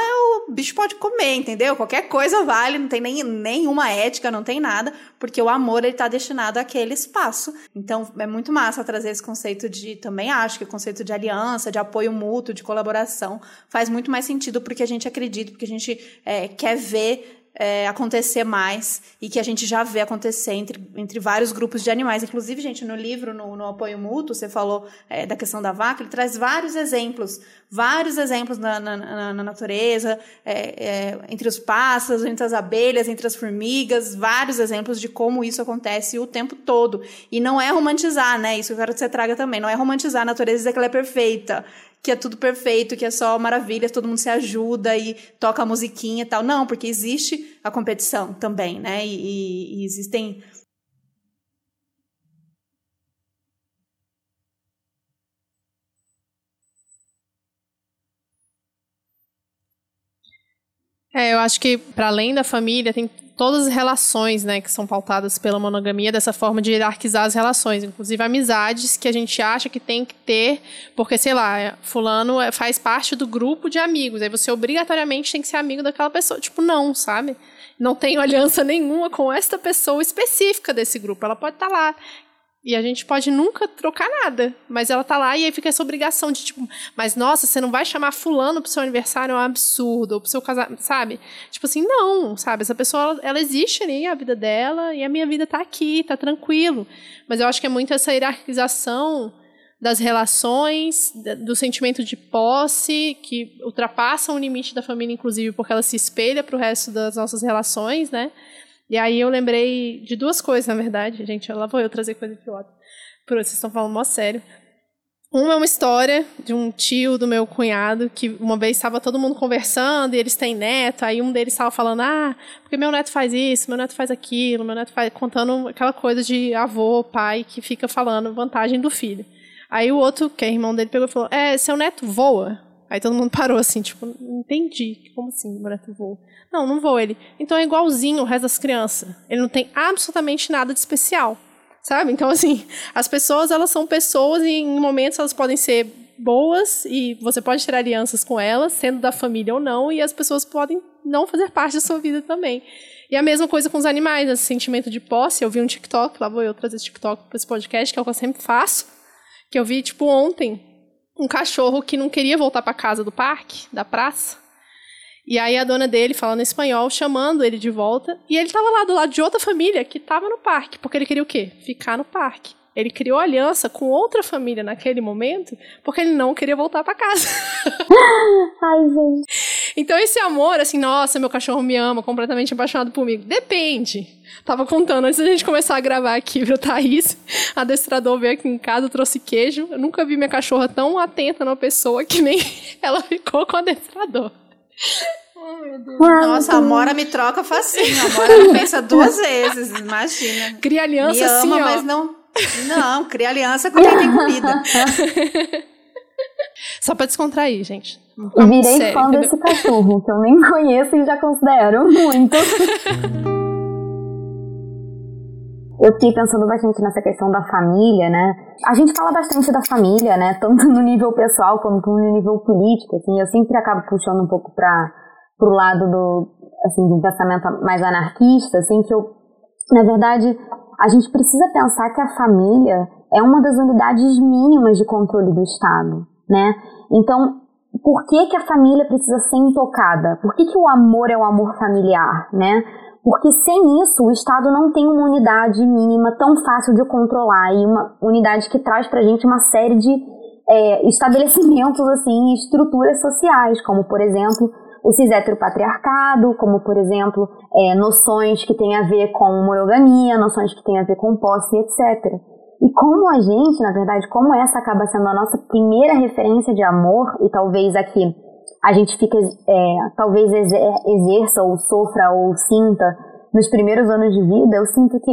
o bicho pode comer, entendeu? Qualquer coisa vale, não tem nem, nenhuma ética, não tem nada, porque o amor ele tá destinado àquele espaço. Então é muito massa trazer esse conceito de, também acho que o conceito de aliança, de apoio mútuo, de colaboração, faz muito mais sentido porque a gente acredita, porque a gente é, quer ver é, acontecer mais e que a gente já vê acontecer entre, entre vários grupos de animais. Inclusive, gente, no livro, no, no apoio mútuo, você falou é, da questão da vaca, ele traz vários exemplos, vários exemplos na, na, na, na natureza, é, é, entre os pássaros, entre as abelhas, entre as formigas, vários exemplos de como isso acontece o tempo todo. E não é romantizar, né? Isso eu quero que você traga também. Não é romantizar a natureza e dizer que ela é perfeita que é tudo perfeito, que é só maravilha, todo mundo se ajuda e toca a musiquinha e tal. Não, porque existe a competição também, né? E, e, e existem. É, eu acho que para além da família tem todas as relações, né, que são pautadas pela monogamia, dessa forma de hierarquizar as relações, inclusive amizades que a gente acha que tem que ter, porque, sei lá, fulano é, faz parte do grupo de amigos, aí você obrigatoriamente tem que ser amigo daquela pessoa. Tipo, não, sabe? Não tenho aliança nenhuma com esta pessoa específica desse grupo. Ela pode estar tá lá. E a gente pode nunca trocar nada. Mas ela tá lá e aí fica essa obrigação de, tipo, mas nossa, você não vai chamar fulano pro seu aniversário, é um absurdo, ou pro seu casamento, sabe? Tipo assim, não, sabe? Essa pessoa, ela, ela existe ali, a vida dela, e a minha vida tá aqui, tá tranquilo. Mas eu acho que é muito essa hierarquização das relações, do sentimento de posse, que ultrapassam o limite da família, inclusive, porque ela se espelha pro resto das nossas relações, né? E aí eu lembrei de duas coisas, na verdade. Gente, lá vou eu trazer coisa pior. Por vocês estão falando mó sério. Uma é uma história de um tio do meu cunhado que uma vez estava todo mundo conversando e eles têm neto. Aí um deles estava falando: Ah, porque meu neto faz isso, meu neto faz aquilo, meu neto faz. contando aquela coisa de avô, pai, que fica falando vantagem do filho. Aí o outro, que é irmão dele, pegou e falou: É, seu neto voa. Aí todo mundo parou assim, tipo, entendi. Como assim, neto voa? Não, não vou ele. Então é igualzinho o resto das crianças. Ele não tem absolutamente nada de especial. Sabe? Então, assim, as pessoas, elas são pessoas e em momentos elas podem ser boas e você pode ter alianças com elas, sendo da família ou não, e as pessoas podem não fazer parte da sua vida também. E a mesma coisa com os animais, esse sentimento de posse. Eu vi um TikTok, lá vou eu trazer TikTok para esse podcast, que é o que eu sempre faço. Que eu vi, tipo, ontem, um cachorro que não queria voltar para casa do parque, da praça. E aí a dona dele, falando espanhol, chamando ele de volta. E ele estava lá do lado de outra família que estava no parque. Porque ele queria o quê? Ficar no parque. Ele criou aliança com outra família naquele momento, porque ele não queria voltar para casa. Ai, gente. Então esse amor, assim, nossa, meu cachorro me ama, completamente apaixonado por mim. Depende. Tava contando antes da gente começar a gravar aqui pro Thaís. A adestrador veio aqui em casa, trouxe queijo. Eu nunca vi minha cachorra tão atenta numa pessoa que nem ela ficou com o adestrador. Nossa, a Mora me troca facinho. A Mora não pensa duas vezes, imagina. Cria aliança me ama, assim, ó. mas não. Não, cria aliança com quem tem comida. Só pra descontrair, gente. Virei sério, fã entendeu? desse cachorro, que eu nem conheço e já considero muito. eu fiquei pensando bastante nessa questão da família, né? A gente fala bastante da família, né? Tanto no nível pessoal quanto no nível político, assim. Eu sempre acabo puxando um pouco para pro lado do, assim, do pensamento mais anarquista, assim, que eu, na verdade, a gente precisa pensar que a família é uma das unidades mínimas de controle do Estado, né? Então, por que que a família precisa ser intocada? Por que que o amor é o amor familiar, né? Porque sem isso, o Estado não tem uma unidade mínima tão fácil de controlar e uma unidade que traz para a gente uma série de é, estabelecimentos, assim, estruturas sociais, como, por exemplo, o cis-heteropatriarcado, como, por exemplo, é, noções que têm a ver com monogamia, noções que têm a ver com posse, etc. E como a gente, na verdade, como essa acaba sendo a nossa primeira referência de amor, e talvez aqui a gente fica, é, talvez exerça ou sofra ou sinta nos primeiros anos de vida, eu sinto que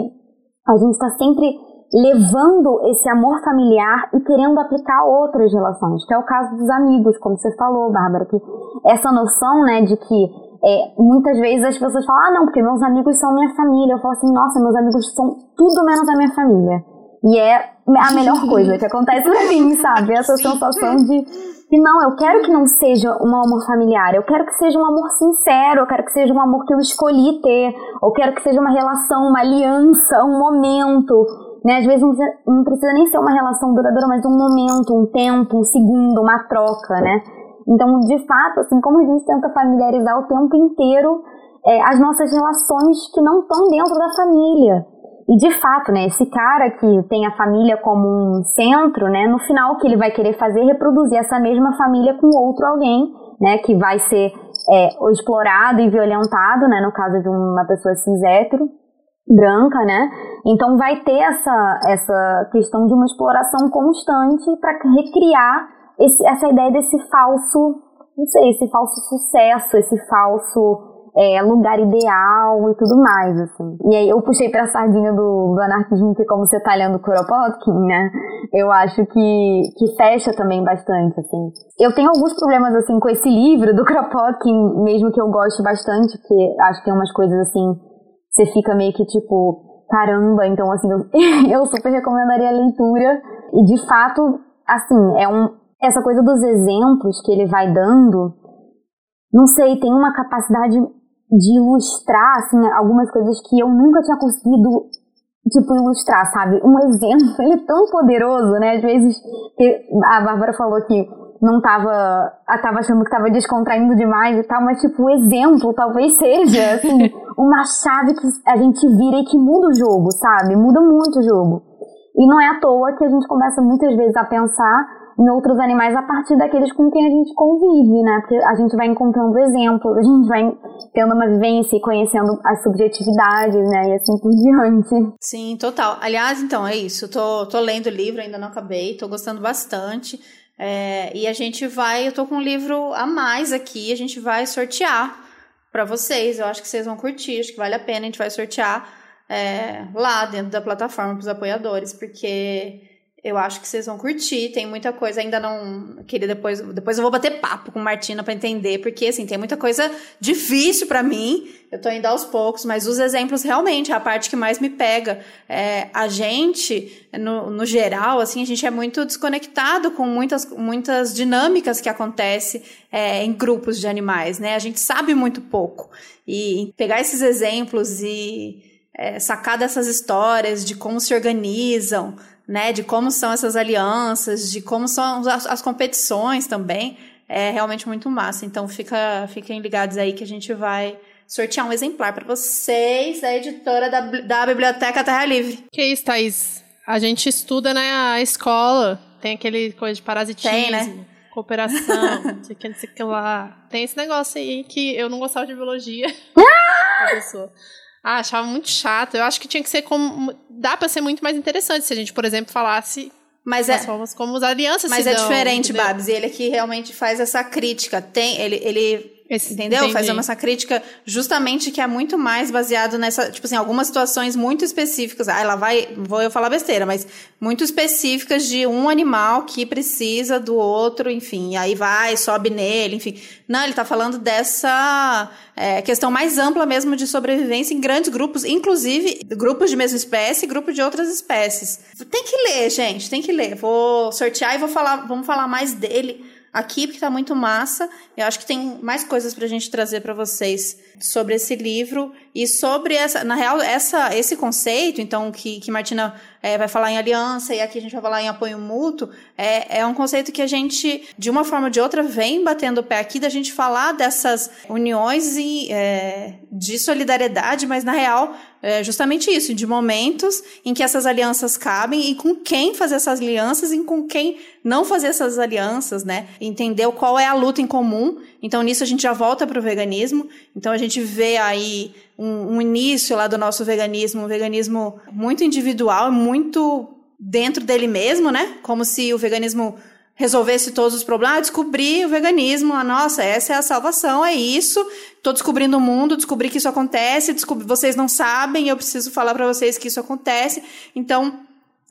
a gente está sempre levando esse amor familiar e querendo aplicar outras relações, que é o caso dos amigos, como você falou, Bárbara, que essa noção, né, de que é, muitas vezes as pessoas falam, ah, não, porque meus amigos são minha família. Eu falo assim, nossa, meus amigos são tudo menos a minha família. E é a melhor coisa que acontece pra mim, sabe? Essa sensação de que não, eu quero que não seja um amor familiar, eu quero que seja um amor sincero, eu quero que seja um amor que eu escolhi ter, eu quero que seja uma relação, uma aliança, um momento, né? Às vezes não precisa, não precisa nem ser uma relação duradoura, mas um momento, um tempo, um segundo, uma troca, né? Então, de fato, assim, como a gente tenta familiarizar o tempo inteiro é, as nossas relações que não estão dentro da família. E de fato, né, esse cara que tem a família como um centro, né, no final o que ele vai querer fazer é reproduzir essa mesma família com outro alguém, né, que vai ser é, explorado e violentado, né, no caso de uma pessoa cis hétero, branca, né? Então vai ter essa, essa questão de uma exploração constante para recriar esse, essa ideia desse falso, não sei, esse falso sucesso, esse falso é, lugar ideal e tudo mais, assim. E aí eu puxei pra sardinha do, do anarquismo, que como você tá lendo Kuropotkin, né, eu acho que, que fecha também bastante, assim. Eu tenho alguns problemas, assim, com esse livro do Kropotkin, mesmo que eu goste bastante, porque acho que tem umas coisas, assim, você fica meio que tipo, caramba, então, assim, eu, eu super recomendaria a leitura. E, de fato, assim, é um, essa coisa dos exemplos que ele vai dando, não sei, tem uma capacidade de ilustrar, assim, algumas coisas que eu nunca tinha conseguido, tipo, ilustrar, sabe? Um exemplo, ele é tão poderoso, né? Às vezes, a Bárbara falou que não tava, tava achando que tava descontraindo demais e tal, mas, tipo, o exemplo talvez seja, assim, uma chave que a gente vira e que muda o jogo, sabe? Muda muito o jogo. E não é à toa que a gente começa muitas vezes a pensar em outros animais a partir daqueles com quem a gente convive, né? Porque a gente vai encontrando exemplos, a gente vai tendo uma vivência e conhecendo as subjetividades, né? E assim por diante. Sim, total. Aliás, então, é isso. Tô, tô lendo o livro, ainda não acabei, tô gostando bastante. É, e a gente vai, eu tô com um livro a mais aqui, a gente vai sortear para vocês. Eu acho que vocês vão curtir, acho que vale a pena, a gente vai sortear é, lá dentro da plataforma para os apoiadores, porque eu acho que vocês vão curtir. Tem muita coisa, ainda não. Queria depois. Depois eu vou bater papo com Martina para entender, porque assim, tem muita coisa difícil para mim. Eu tô indo aos poucos, mas os exemplos realmente é a parte que mais me pega. É, a gente, no, no geral, assim, a gente é muito desconectado com muitas, muitas dinâmicas que acontecem é, em grupos de animais, né? A gente sabe muito pouco. E pegar esses exemplos e é, sacar dessas histórias de como se organizam né, de como são essas alianças, de como são as, as competições também, é realmente muito massa. Então fica, fiquem ligados aí que a gente vai sortear um exemplar para vocês da editora da, da Biblioteca Terra Livre. Que isso, Thaís? A gente estuda na né, escola, tem aquele coisa de parasitismo. Tem, né? Cooperação, não sei o que, não sei o que lá. Tem esse negócio aí que eu não gostava de biologia. a pessoa. Ah, achava muito chato. Eu acho que tinha que ser como. Dá para ser muito mais interessante se a gente, por exemplo, falasse mas é, formas como as alianças Mas se é dão, diferente, entendeu? Babs. E ele aqui realmente faz essa crítica. Tem, ele, ele esse, Entendeu? Entendi. Faz essa crítica justamente que é muito mais baseado nessa, tipo assim, algumas situações muito específicas. Ah, ela vai, vou eu falar besteira, mas muito específicas de um animal que precisa do outro, enfim, aí vai, sobe nele, enfim. Não, ele tá falando dessa é, questão mais ampla mesmo de sobrevivência em grandes grupos, inclusive grupos de mesma espécie e grupos de outras espécies. Tem que ler, gente, tem que ler. Vou sortear e vou falar, vamos falar mais dele aqui, porque tá muito massa. Eu acho que tem mais coisas pra gente trazer para vocês sobre esse livro e sobre essa, na real, essa, esse conceito, então, que, que Martina é, vai falar em aliança e aqui a gente vai falar em apoio mútuo, é, é um conceito que a gente, de uma forma ou de outra, vem batendo o pé aqui da gente falar dessas uniões e, é, de solidariedade, mas na real, é justamente isso, de momentos em que essas alianças cabem e com quem fazer essas alianças e com quem não fazer essas alianças, né? Entender qual é a luta em comum. Então, nisso a gente já volta para o veganismo. Então, a gente vê aí um, um início lá do nosso veganismo, um veganismo muito individual, muito dentro dele mesmo, né? Como se o veganismo resolvesse todos os problemas, ah, descobri o veganismo, ah, nossa, essa é a salvação, é isso, tô descobrindo o mundo, descobri que isso acontece, descobri, vocês não sabem, eu preciso falar para vocês que isso acontece. Então,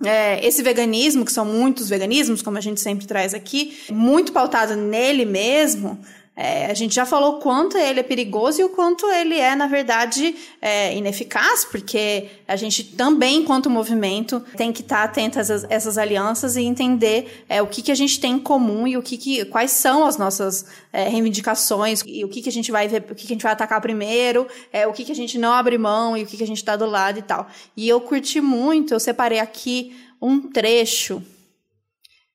é, esse veganismo, que são muitos veganismos, como a gente sempre traz aqui, muito pautado nele mesmo, é, a gente já falou quanto ele é perigoso e o quanto ele é, na verdade, é, ineficaz, porque a gente também, enquanto movimento, tem que estar atento a essas, essas alianças e entender é, o que, que a gente tem em comum e o que, que quais são as nossas é, reivindicações e o que, que a gente vai ver, o que, que a gente vai atacar primeiro, é, o que, que a gente não abre mão e o que, que a gente está do lado e tal. E eu curti muito, eu separei aqui um trecho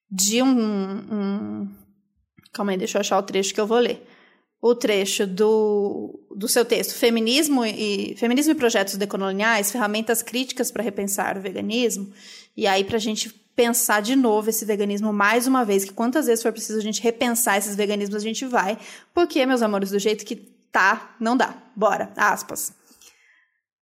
de um, um Calma aí, deixa eu achar o trecho que eu vou ler. o trecho do, do seu texto, Feminismo e, Feminismo e Projetos Decoloniais, Ferramentas Críticas para Repensar o Veganismo, e aí para a gente pensar de novo esse veganismo mais uma vez, que quantas vezes for preciso a gente repensar esses veganismos, a gente vai, porque, meus amores, do jeito que tá, não dá. Bora, aspas.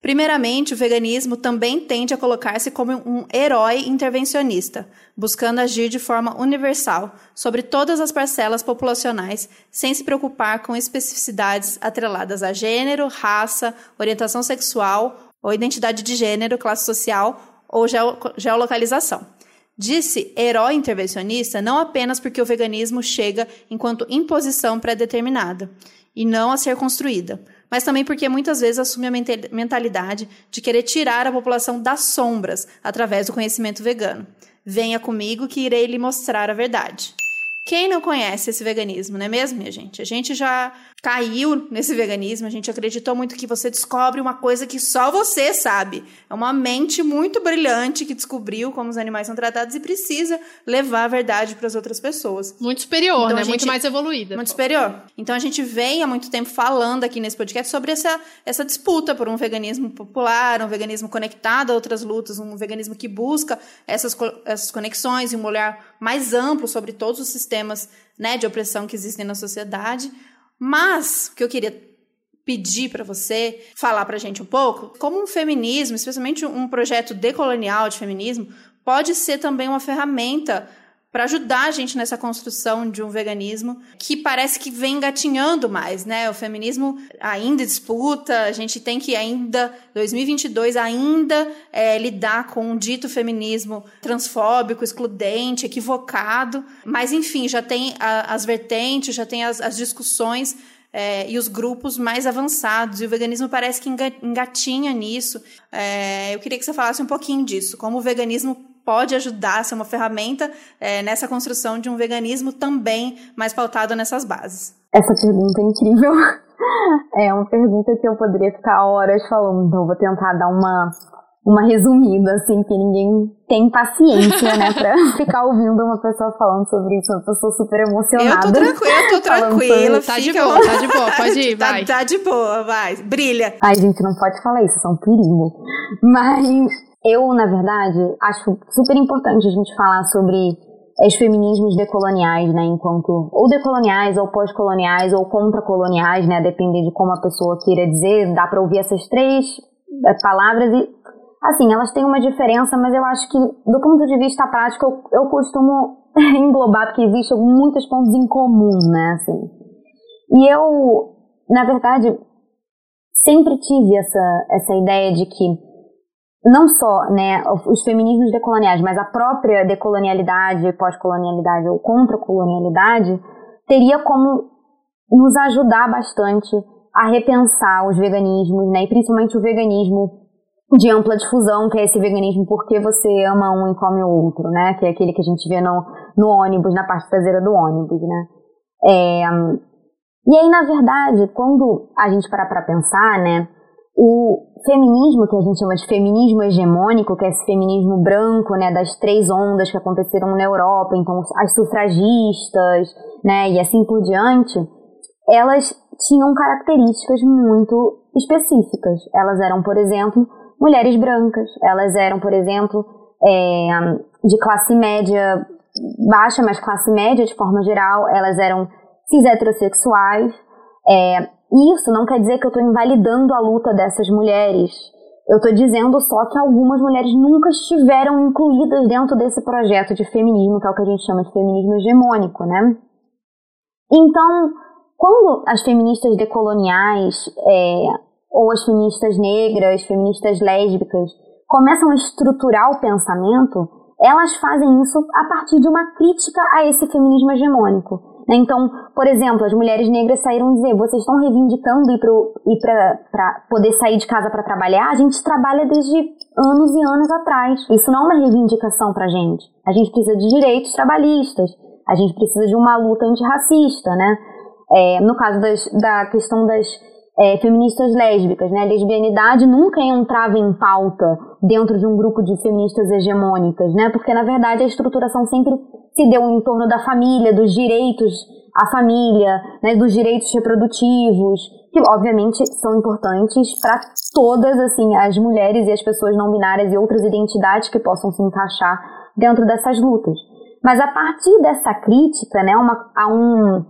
Primeiramente, o veganismo também tende a colocar-se como um herói intervencionista, buscando agir de forma universal sobre todas as parcelas populacionais, sem se preocupar com especificidades atreladas a gênero, raça, orientação sexual ou identidade de gênero, classe social ou geolocalização. Disse herói intervencionista não apenas porque o veganismo chega enquanto imposição pré-determinada e não a ser construída mas também porque muitas vezes assume a mentalidade de querer tirar a população das sombras através do conhecimento vegano. Venha comigo que irei lhe mostrar a verdade. Quem não conhece esse veganismo, não é mesmo, minha gente? A gente já caiu nesse veganismo, a gente acreditou muito que você descobre uma coisa que só você sabe. É uma mente muito brilhante que descobriu como os animais são tratados e precisa levar a verdade para as outras pessoas. Muito superior, então, né? Gente, muito mais evoluída. Muito superior. Então a gente vem há muito tempo falando aqui nesse podcast sobre essa, essa disputa por um veganismo popular, um veganismo conectado a outras lutas, um veganismo que busca essas, essas conexões e um olhar mais amplo sobre todos os sistemas né, de opressão que existem na sociedade. Mas o que eu queria pedir para você falar para a gente um pouco, como um feminismo, especialmente um projeto decolonial de feminismo, pode ser também uma ferramenta para ajudar a gente nessa construção de um veganismo que parece que vem engatinhando mais, né? O feminismo ainda disputa, a gente tem que ainda, 2022, ainda é, lidar com um dito feminismo transfóbico, excludente, equivocado, mas enfim, já tem a, as vertentes, já tem as, as discussões é, e os grupos mais avançados, e o veganismo parece que engatinha nisso. É, eu queria que você falasse um pouquinho disso, como o veganismo pode ajudar a ser uma ferramenta é, nessa construção de um veganismo também mais pautado nessas bases? Essa pergunta é incrível. É uma pergunta que eu poderia ficar horas falando, então eu vou tentar dar uma, uma resumida, assim, que ninguém tem paciência, né, pra ficar ouvindo uma pessoa falando sobre isso, uma pessoa super emocionada. Eu tô tranquila, eu tô tranquila. Tá de boa, tá de boa, pode ir, vai. Tá, tá de boa, vai, brilha. Ai, gente, não pode falar isso, são perigo. Mas eu, na verdade, acho super importante a gente falar sobre os feminismos decoloniais, né, enquanto ou decoloniais ou pós-coloniais ou contra-coloniais, né, depender de como a pessoa queira dizer, dá para ouvir essas três eh, palavras e assim, elas têm uma diferença, mas eu acho que do ponto de vista prático eu, eu costumo englobar porque existem muitos pontos em comum, né, assim. E eu, na verdade, sempre tive essa essa ideia de que não só né, os feminismos decoloniais, mas a própria decolonialidade, pós-colonialidade ou contra-colonialidade, teria como nos ajudar bastante a repensar os veganismos, né, e principalmente o veganismo de ampla difusão, que é esse veganismo porque você ama um e come o outro, né, que é aquele que a gente vê no, no ônibus, na parte traseira do ônibus, né. É, e aí, na verdade, quando a gente parar para pensar, né, o feminismo, que a gente chama de feminismo hegemônico, que é esse feminismo branco, né, das três ondas que aconteceram na Europa, então as sufragistas, né, e assim por diante, elas tinham características muito específicas. Elas eram, por exemplo, mulheres brancas, elas eram, por exemplo, é, de classe média baixa, mas classe média de forma geral, elas eram cis heterossexuais, é, isso não quer dizer que eu estou invalidando a luta dessas mulheres. Eu estou dizendo só que algumas mulheres nunca estiveram incluídas dentro desse projeto de feminismo, que é o que a gente chama de feminismo hegemônico, né? Então, quando as feministas decoloniais, é, ou as feministas negras, feministas lésbicas, começam a estruturar o pensamento, elas fazem isso a partir de uma crítica a esse feminismo hegemônico. Né? Então, por exemplo, as mulheres negras saíram dizer: vocês estão reivindicando ir para poder sair de casa para trabalhar? A gente trabalha desde anos e anos atrás. Isso não é uma reivindicação para gente. A gente precisa de direitos trabalhistas. A gente precisa de uma luta antirracista, né? É, no caso das, da questão das é, feministas lésbicas, né? A lesbianidade nunca entrava em pauta dentro de um grupo de feministas hegemônicas, né? Porque na verdade a estruturação sempre se deu em torno da família, dos direitos a família, né, dos direitos reprodutivos, que obviamente são importantes para todas assim as mulheres e as pessoas não binárias e outras identidades que possam se encaixar dentro dessas lutas. Mas a partir dessa crítica, né, uma, a um,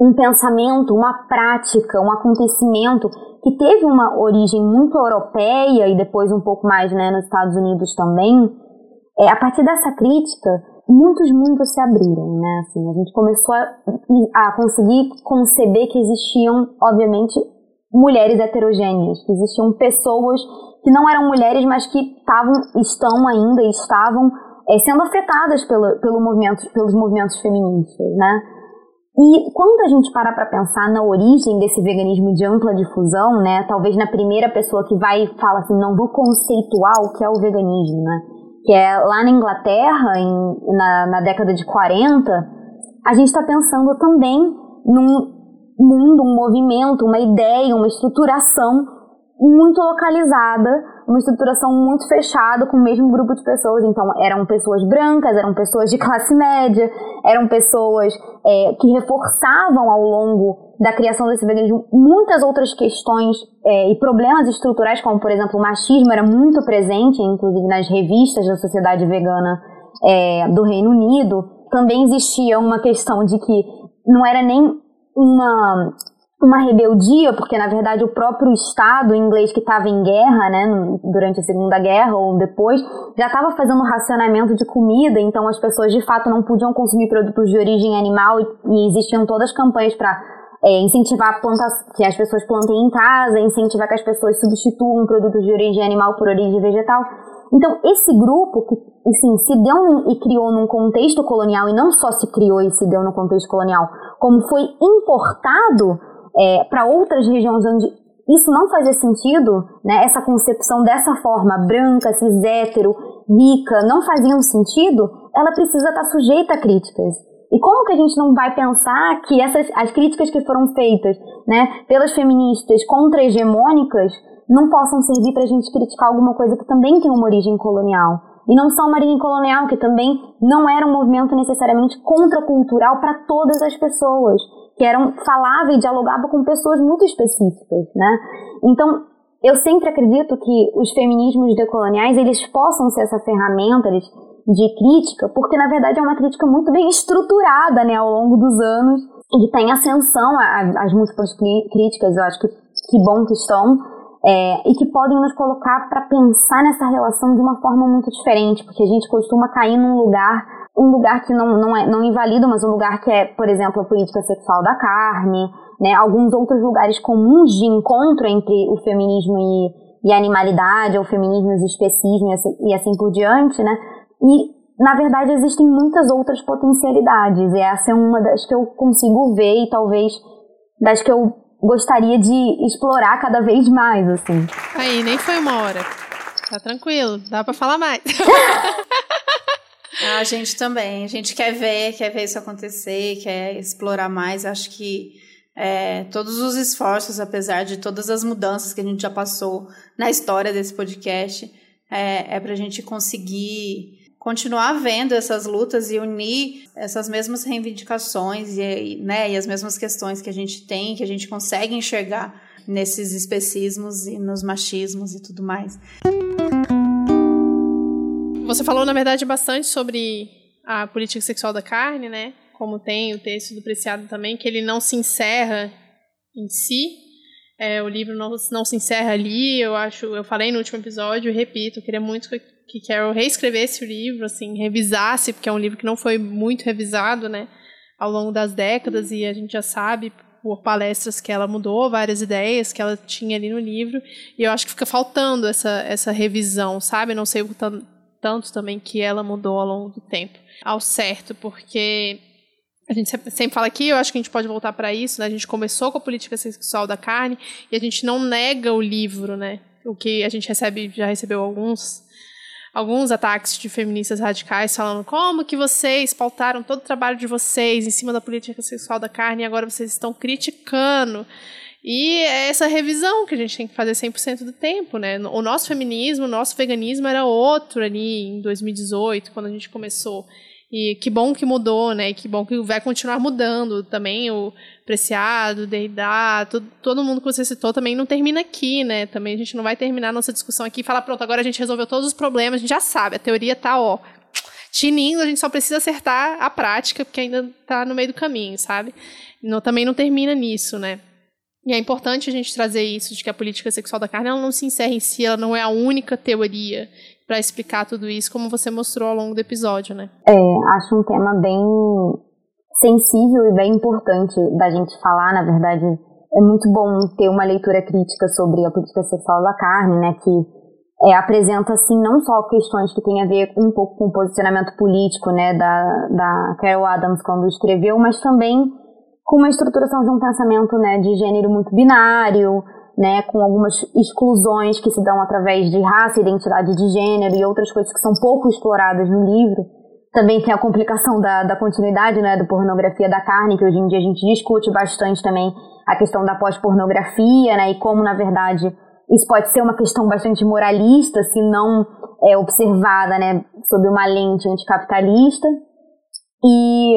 um pensamento, uma prática, um acontecimento que teve uma origem muito europeia e depois um pouco mais né, nos Estados Unidos também, é, a partir dessa crítica, muitos mundos se abriram, né? Assim, a gente começou a, a conseguir conceber que existiam, obviamente, mulheres heterogêneas, que existiam pessoas que não eram mulheres, mas que estavam, estão ainda estavam é, sendo afetadas pelo, pelo movimento, pelos movimentos feministas, né? E quando a gente para para pensar na origem desse veganismo de ampla difusão, né, talvez na primeira pessoa que vai fala assim, não vou conceituar o que é o veganismo, né, que é lá na Inglaterra, em, na, na década de 40, a gente está pensando também num mundo, um movimento, uma ideia, uma estruturação muito localizada, uma estruturação muito fechada com o mesmo grupo de pessoas. Então, eram pessoas brancas, eram pessoas de classe média, eram pessoas é, que reforçavam ao longo da criação desse veganismo muitas outras questões é, e problemas estruturais, como, por exemplo, o machismo era muito presente, inclusive nas revistas da sociedade vegana é, do Reino Unido. Também existia uma questão de que não era nem uma uma rebeldia, porque na verdade o próprio Estado inglês que estava em guerra, né, durante a Segunda Guerra ou depois, já estava fazendo racionamento de comida, então as pessoas de fato não podiam consumir produtos de origem animal e, existiam todas as campanhas para é, incentivar que as pessoas plantem em casa, incentivar que as pessoas substituam produtos de origem animal por origem vegetal. Então, esse grupo que assim, se deu num, e criou num contexto colonial, e não só se criou e se deu no contexto colonial, como foi importado é, para outras regiões onde isso não fazia sentido, né, essa concepção dessa forma branca, cis, hétero, rica, não fazia um sentido, ela precisa estar sujeita a críticas. E como que a gente não vai pensar que essas as críticas que foram feitas, né, pelas feministas contra-hegemônicas não possam servir para a gente criticar alguma coisa que também tem uma origem colonial? E não só uma origem colonial, que também não era um movimento necessariamente contracultural para todas as pessoas que eram falava e dialogava com pessoas muito específicas, né? Então, eu sempre acredito que os feminismos decoloniais, eles possam ser essa ferramenta de crítica, porque na verdade é uma crítica muito bem estruturada, né, ao longo dos anos, e que está em ascensão as múltiplas críticas, eu acho que que bom que estão, é, e que podem nos colocar para pensar nessa relação de uma forma muito diferente, porque a gente costuma cair num lugar um lugar que não, não, é, não invalida, mas um lugar que é, por exemplo, a política sexual da carne, né, alguns outros lugares comuns de encontro entre o feminismo e, e a animalidade, ou feminismo e os especismos e assim, e assim por diante, né, e na verdade existem muitas outras potencialidades, e essa é uma das que eu consigo ver e talvez das que eu gostaria de explorar cada vez mais, assim. Aí, nem foi uma hora. Tá tranquilo, dá para falar mais. A gente também. A gente quer ver, quer ver isso acontecer, quer explorar mais. Acho que é, todos os esforços, apesar de todas as mudanças que a gente já passou na história desse podcast, é, é para a gente conseguir continuar vendo essas lutas e unir essas mesmas reivindicações e, né, e as mesmas questões que a gente tem, que a gente consegue enxergar nesses especismos e nos machismos e tudo mais. Você falou, na verdade, bastante sobre a política sexual da carne, né? Como tem o texto do Preciado também, que ele não se encerra em si. É, o livro não, não se encerra ali. Eu acho, eu falei no último episódio repito, eu queria muito que, que Carol reescrevesse o livro, assim, revisasse, porque é um livro que não foi muito revisado, né? Ao longo das décadas, e a gente já sabe por palestras que ela mudou várias ideias que ela tinha ali no livro e eu acho que fica faltando essa, essa revisão, sabe? Não sei o também que ela mudou ao longo do tempo. Ao certo, porque a gente sempre fala aqui, eu acho que a gente pode voltar para isso, né? A gente começou com a política sexual da carne e a gente não nega o livro, né? O que a gente recebe, já recebeu alguns alguns ataques de feministas radicais falando como que vocês pautaram todo o trabalho de vocês em cima da política sexual da carne e agora vocês estão criticando e é essa revisão que a gente tem que fazer 100% do tempo, né? O nosso feminismo, o nosso veganismo era outro ali em 2018, quando a gente começou. E que bom que mudou, né? E que bom que vai continuar mudando também. O Preciado, o Derrida, todo, todo mundo que você citou também não termina aqui, né? Também a gente não vai terminar nossa discussão aqui e falar, pronto, agora a gente resolveu todos os problemas, a gente já sabe, a teoria tá, ó, tinindo, a gente só precisa acertar a prática, porque ainda tá no meio do caminho, sabe? Não, também não termina nisso, né? E é importante a gente trazer isso, de que a política sexual da carne ela não se encerra em si, ela não é a única teoria para explicar tudo isso, como você mostrou ao longo do episódio, né? É, acho um tema bem sensível e bem importante da gente falar, na verdade. É muito bom ter uma leitura crítica sobre a política sexual da carne, né, que é, apresenta, assim, não só questões que têm a ver um pouco com o posicionamento político, né, da, da Carol Adams quando escreveu, mas também com uma estruturação de um pensamento, né, de gênero muito binário, né, com algumas exclusões que se dão através de raça, identidade de gênero e outras coisas que são pouco exploradas no livro. Também tem a complicação da, da continuidade, né, da pornografia da carne, que hoje em dia a gente discute bastante também a questão da pós-pornografia, né, e como, na verdade, isso pode ser uma questão bastante moralista, se não é observada, né, sob uma lente anticapitalista. E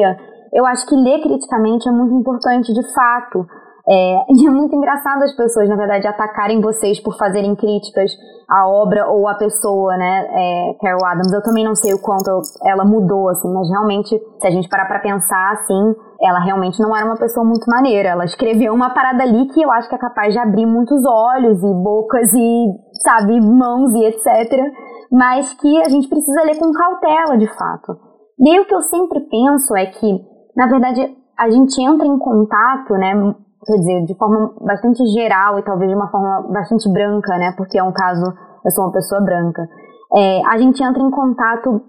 eu acho que ler criticamente é muito importante, de fato, é, e é muito engraçado as pessoas, na verdade, atacarem vocês por fazerem críticas à obra ou à pessoa, né, é, Carol Adams. Eu também não sei o quanto ela mudou, assim, mas realmente, se a gente parar pra pensar, assim, ela realmente não era uma pessoa muito maneira. Ela escreveu uma parada ali que eu acho que é capaz de abrir muitos olhos e bocas e, sabe, mãos e etc. Mas que a gente precisa ler com cautela, de fato. E aí o que eu sempre penso é que, na verdade, a gente entra em contato, né, quer dizer, de forma bastante geral e talvez de uma forma bastante branca, né? Porque é um caso, eu sou uma pessoa branca. É, a gente entra em contato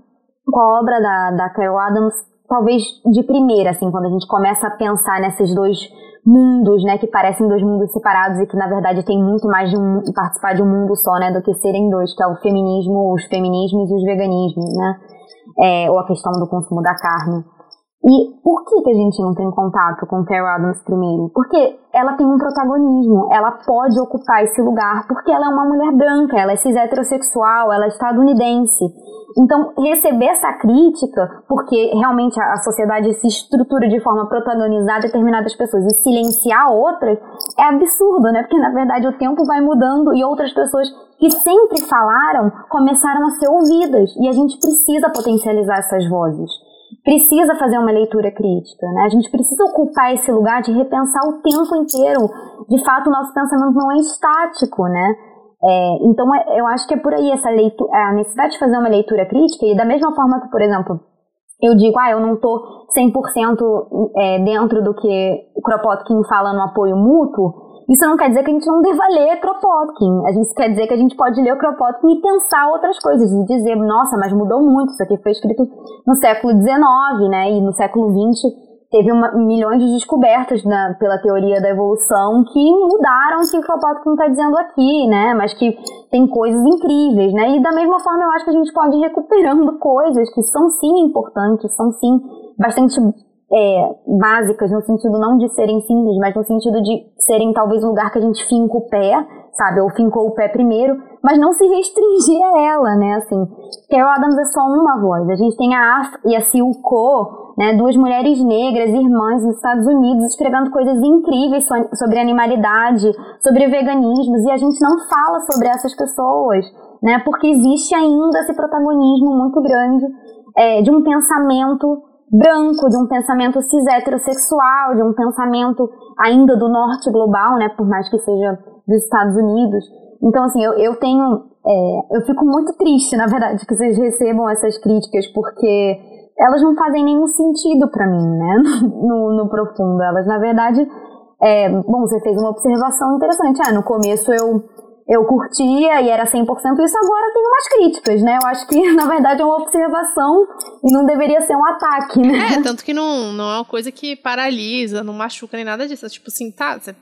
com a obra da, da Carol Adams, talvez de primeira, assim, quando a gente começa a pensar nesses dois mundos, né, que parecem dois mundos separados e que na verdade tem muito mais de um participar de um mundo só, né, do que serem dois, que é o feminismo, os feminismos e os veganismos, né, é, ou a questão do consumo da carne. E por que, que a gente entra em contato com Carol Adams primeiro? Porque ela tem um protagonismo, ela pode ocupar esse lugar, porque ela é uma mulher branca, ela é cis heterossexual, ela é estadunidense. Então, receber essa crítica, porque realmente a sociedade se estrutura de forma a protagonizar determinadas pessoas e silenciar outras, é absurdo, né? Porque, na verdade, o tempo vai mudando e outras pessoas que sempre falaram começaram a ser ouvidas. E a gente precisa potencializar essas vozes precisa fazer uma leitura crítica, né? A gente precisa ocupar esse lugar de repensar o tempo inteiro. De fato, o nosso pensamento não é estático, né? É, então, é, eu acho que é por aí essa leitura, a necessidade de fazer uma leitura crítica e da mesma forma que, por exemplo, eu digo, ah, eu não tô 100% é, dentro do que o Kropotkin fala no apoio mútuo, isso não quer dizer que a gente não deva ler Kropotkin. Gente quer dizer que a gente pode ler o Kropotkin e pensar outras coisas. E dizer, nossa, mas mudou muito. Isso aqui foi escrito no século XIX, né? E no século XX teve uma, milhões de descobertas na, pela teoria da evolução que mudaram o que o Kropotkin está dizendo aqui, né? Mas que tem coisas incríveis, né? E da mesma forma eu acho que a gente pode ir recuperando coisas que são sim importantes, são sim bastante é, básicas, no sentido não de serem simples, mas no sentido de serem talvez um lugar que a gente finca o pé, sabe? Ou fincou o pé primeiro, mas não se restringir a ela, né? Assim, Carol Adams é só uma voz. A gente tem a Af e a Silco, né? Duas mulheres negras, irmãs nos Estados Unidos, escrevendo coisas incríveis sobre animalidade, sobre veganismos, e a gente não fala sobre essas pessoas, né? Porque existe ainda esse protagonismo muito grande é, de um pensamento branco, de um pensamento cis heterossexual, de um pensamento ainda do norte global, né, por mais que seja dos Estados Unidos. Então, assim, eu, eu tenho, é, eu fico muito triste, na verdade, que vocês recebam essas críticas, porque elas não fazem nenhum sentido para mim, né, no, no profundo. Elas, na verdade, é, bom, você fez uma observação interessante. Ah, no começo eu eu curtia e era 100% isso, agora tem umas críticas, né? Eu acho que, na verdade, é uma observação e não deveria ser um ataque, né? É, tanto que não, não é uma coisa que paralisa, não machuca nem nada disso. É tipo assim, tá, você,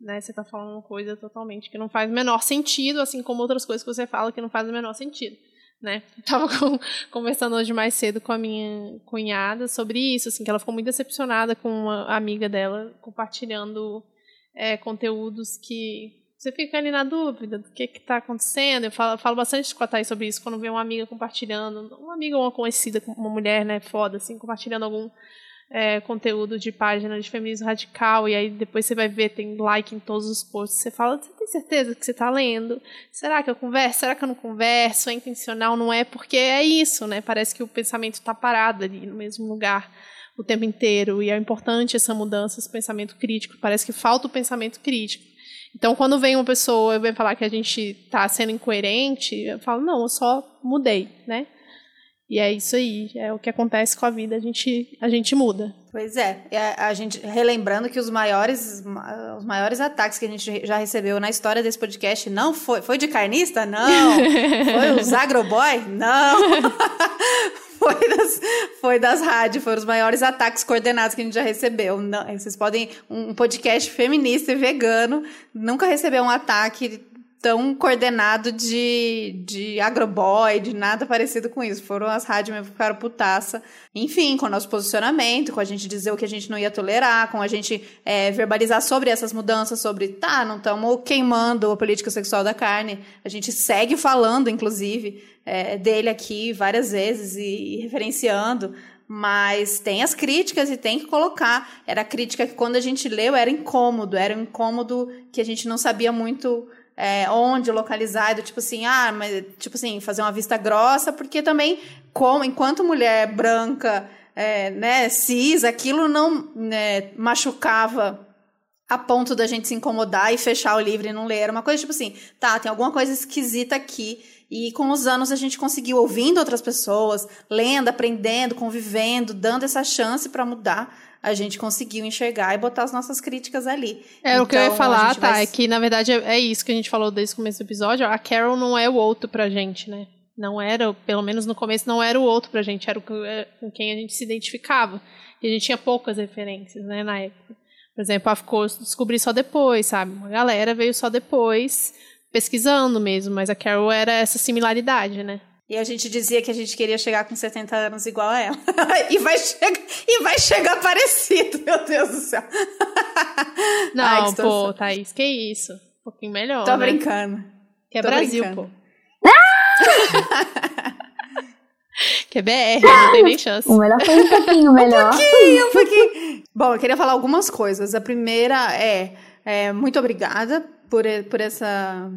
né, você tá falando uma coisa totalmente que não faz o menor sentido, assim como outras coisas que você fala que não faz o menor sentido. Né? Tava com, conversando hoje mais cedo com a minha cunhada sobre isso, assim, que ela ficou muito decepcionada com uma amiga dela compartilhando é, conteúdos que você fica ali na dúvida do que está acontecendo. Eu falo, falo bastante com a Thaís sobre isso quando vê uma amiga compartilhando, uma amiga ou uma conhecida, uma mulher, né, foda, assim, compartilhando algum é, conteúdo de página de feminismo radical, e aí depois você vai ver, tem like em todos os posts. Você fala, você tem certeza que você está lendo? Será que eu converso? Será que eu não converso? É intencional? Não é? Porque é isso, né? Parece que o pensamento está parado ali no mesmo lugar o tempo inteiro, e é importante essa mudança, esse pensamento crítico. Parece que falta o pensamento crítico. Então, quando vem uma pessoa e vem falar que a gente está sendo incoerente, eu falo, não, eu só mudei, né? E é isso aí, é o que acontece com a vida, a gente, a gente muda. Pois é, a, gente relembrando que os maiores, os maiores ataques que a gente já recebeu na história desse podcast não foi, foi de carnista? Não. foi os agroboy? Não. foi das, foi das rádios, foram os maiores ataques coordenados que a gente já recebeu. Não, vocês podem, um podcast feminista e vegano nunca recebeu um ataque tão coordenado de, de agroboy, de nada parecido com isso. Foram as rádios mesmo que ficaram putaça. Enfim, com o nosso posicionamento, com a gente dizer o que a gente não ia tolerar, com a gente é, verbalizar sobre essas mudanças, sobre, tá, não estamos queimando a política sexual da carne. A gente segue falando, inclusive, é, dele aqui várias vezes e, e referenciando mas tem as críticas e tem que colocar. Era crítica que quando a gente leu era incômodo, era um incômodo que a gente não sabia muito é, onde localizar, do tipo assim, ah, mas tipo assim, fazer uma vista grossa, porque também, como, enquanto mulher branca, é, né, cis, aquilo não né, machucava a ponto da gente se incomodar e fechar o livro e não ler. Era uma coisa tipo assim, tá, tem alguma coisa esquisita aqui. E com os anos a gente conseguiu ouvindo outras pessoas, lendo, aprendendo, convivendo, dando essa chance para mudar a gente conseguiu enxergar e botar as nossas críticas ali. É, então, o que eu ia então, falar, tá, vai... é que na verdade é, é, isso que a gente falou desde o começo do episódio, a Carol não é o outro pra gente, né? Não era, pelo menos no começo, não era o outro pra gente, era o, é, com quem a gente se identificava. E a gente tinha poucas referências, né, na época. Por exemplo, a ficou descobri só depois, sabe? Uma galera veio só depois, pesquisando mesmo, mas a Carol era essa similaridade, né? E a gente dizia que a gente queria chegar com 70 anos igual a ela. e, vai chegar, e vai chegar parecido, meu Deus do céu. Não, Ai, pô, Thaís, que isso? Um pouquinho melhor. Tô né? brincando. Que é Tô Brasil, brincando. pô. que é BR, não tem nem chance. O melhor foi um pouquinho melhor. um pouquinho, um pouquinho. Bom, eu queria falar algumas coisas. A primeira é, é muito obrigada por, por essa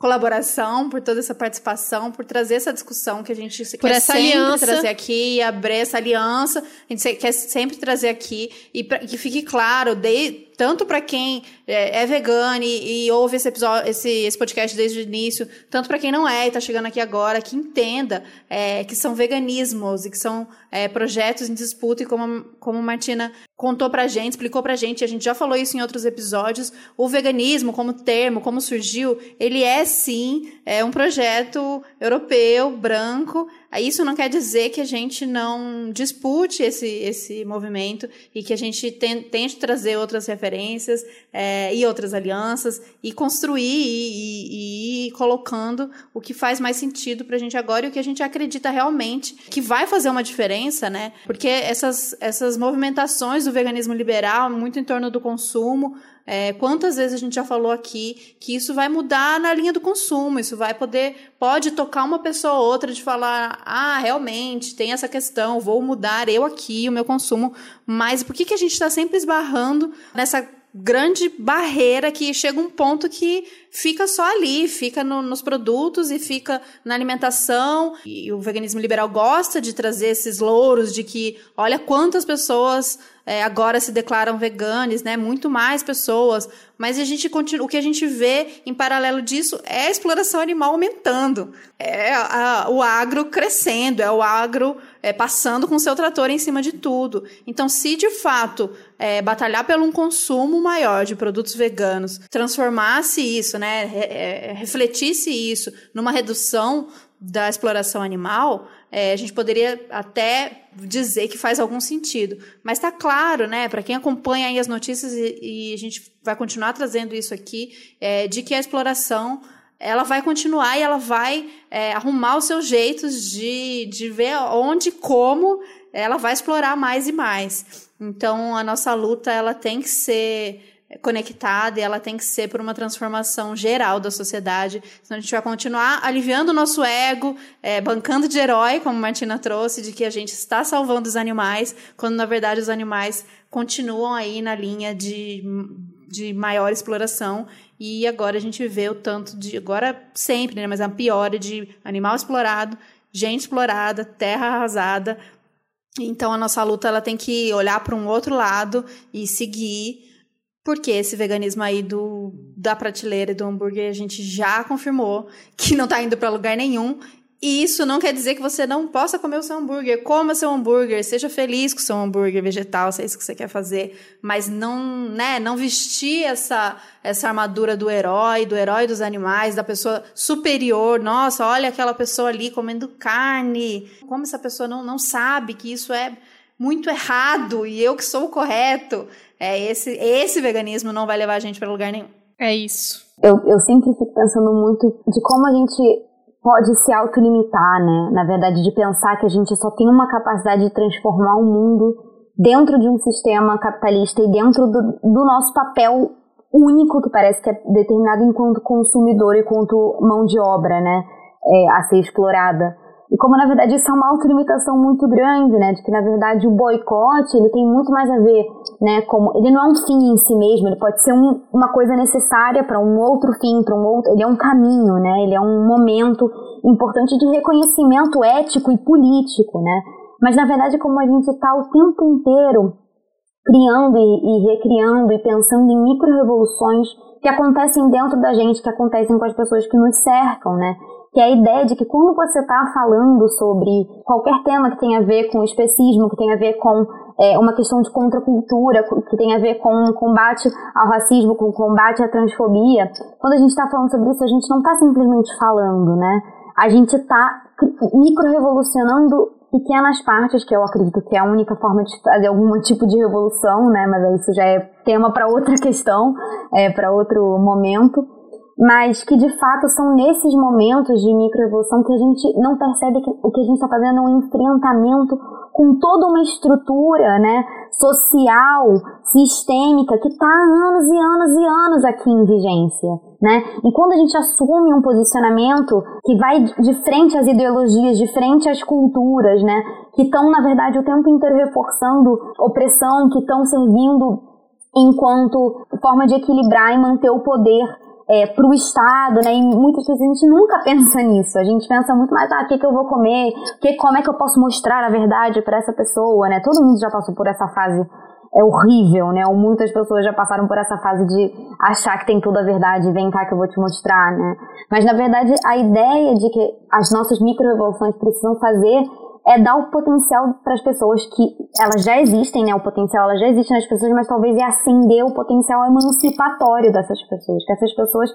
colaboração, por toda essa participação, por trazer essa discussão que a gente por quer essa sempre aliança. trazer aqui, abrir essa aliança, a gente quer sempre trazer aqui e pra, que fique claro, de, tanto para quem é, é vegano e, e, ouve esse episódio, esse, esse podcast desde o início, tanto para quem não é e está chegando aqui agora, que entenda é, que são veganismos e que são é, projetos em disputa. E como, como Martina contou pra gente, explicou pra gente, a gente já falou isso em outros episódios, o veganismo como termo, como surgiu, ele é sim é um projeto europeu, branco, isso não quer dizer que a gente não dispute esse, esse movimento e que a gente tente trazer outras referências é, e outras alianças e construir e, e, e ir colocando o que faz mais sentido para a gente agora e o que a gente acredita realmente que vai fazer uma diferença, né? Porque essas, essas movimentações do veganismo liberal, muito em torno do consumo, é, quantas vezes a gente já falou aqui que isso vai mudar na linha do consumo, isso vai poder, pode tocar uma pessoa ou outra de falar, ah, realmente, tem essa questão, vou mudar eu aqui o meu consumo, mas por que, que a gente está sempre esbarrando nessa grande barreira que chega um ponto que fica só ali, fica no, nos produtos e fica na alimentação. E o veganismo liberal gosta de trazer esses louros de que, olha quantas pessoas é, agora se declaram veganes, né? Muito mais pessoas. Mas a gente continua, o que a gente vê em paralelo disso é a exploração animal aumentando, é a, o agro crescendo, é o agro é, passando com seu trator em cima de tudo. Então, se de fato é, batalhar pelo um consumo maior de produtos veganos transformasse isso, né, é, refletisse isso numa redução da exploração animal, é, a gente poderia até dizer que faz algum sentido. Mas está claro, né, para quem acompanha aí as notícias, e, e, a gente vai continuar trazendo isso aqui, é, de que a exploração ela vai continuar e ela vai é, arrumar os seus jeitos de, de ver onde, como ela vai explorar mais e mais. Então, a nossa luta ela tem que ser conectada e ela tem que ser por uma transformação geral da sociedade. Senão a gente vai continuar aliviando o nosso ego, é, bancando de herói, como a Martina trouxe, de que a gente está salvando os animais, quando na verdade os animais continuam aí na linha de, de maior exploração. E agora a gente vê o tanto de. Agora sempre, né? Mas a pior de animal explorado, gente explorada, terra arrasada. Então a nossa luta ela tem que olhar para um outro lado e seguir porque esse veganismo aí do, da prateleira e do hambúrguer a gente já confirmou que não está indo para lugar nenhum. E isso não quer dizer que você não possa comer o seu hambúrguer. Coma seu hambúrguer, seja feliz com o seu hambúrguer vegetal, se é isso que você quer fazer. Mas não, né, não vestir essa, essa armadura do herói, do herói dos animais, da pessoa superior. Nossa, olha aquela pessoa ali comendo carne. Como essa pessoa não, não sabe que isso é muito errado e eu que sou o correto. É esse, esse veganismo não vai levar a gente para lugar nenhum. É isso. Eu, eu sempre fico pensando muito de como a gente pode se autolimitar, né? Na verdade, de pensar que a gente só tem uma capacidade de transformar o mundo dentro de um sistema capitalista e dentro do, do nosso papel único que parece que é determinado enquanto consumidor e quanto mão de obra, né? É, a ser explorada. E como na verdade isso é uma autolimitação muito grande, né, de que na verdade o boicote ele tem muito mais a ver, né, como ele não é um fim em si mesmo, ele pode ser um, uma coisa necessária para um outro fim, para um outro, ele é um caminho, né, ele é um momento importante de reconhecimento ético e político, né. Mas na verdade como a gente está o tempo inteiro criando e, e recriando e pensando em micro-revoluções que acontecem dentro da gente, que acontecem com as pessoas que nos cercam, né? Que é a ideia de que quando você está falando sobre qualquer tema que tenha a ver com especismo, que tenha a ver com é, uma questão de contracultura, que tenha a ver com combate ao racismo, com combate à transfobia, quando a gente está falando sobre isso, a gente não está simplesmente falando, né? A gente está micro-revolucionando pequenas partes, que eu acredito que é a única forma de fazer algum tipo de revolução, né? Mas isso já é tema para outra questão, é, para outro momento mas que de fato são nesses momentos de microevolução que a gente não percebe que o que a gente está fazendo é um enfrentamento com toda uma estrutura né, social, sistêmica, que está anos e anos e anos aqui em vigência. Né? E quando a gente assume um posicionamento que vai de frente às ideologias, de frente às culturas, né, que estão, na verdade, o tempo inteiro reforçando opressão, que estão servindo enquanto forma de equilibrar e manter o poder é, para o Estado, né? E muitas vezes a gente nunca pensa nisso. A gente pensa muito mais, ah, o que, que eu vou comer? Que, como é que eu posso mostrar a verdade para essa pessoa, né? Todo mundo já passou por essa fase é horrível, né? Ou muitas pessoas já passaram por essa fase de achar que tem toda a verdade, vem cá que eu vou te mostrar, né? Mas na verdade a ideia de que as nossas micro-revoluções precisam fazer é dar o potencial para as pessoas que elas já existem, né? O potencial ela já existe nas pessoas, mas talvez é acender o potencial emancipatório dessas pessoas, que essas pessoas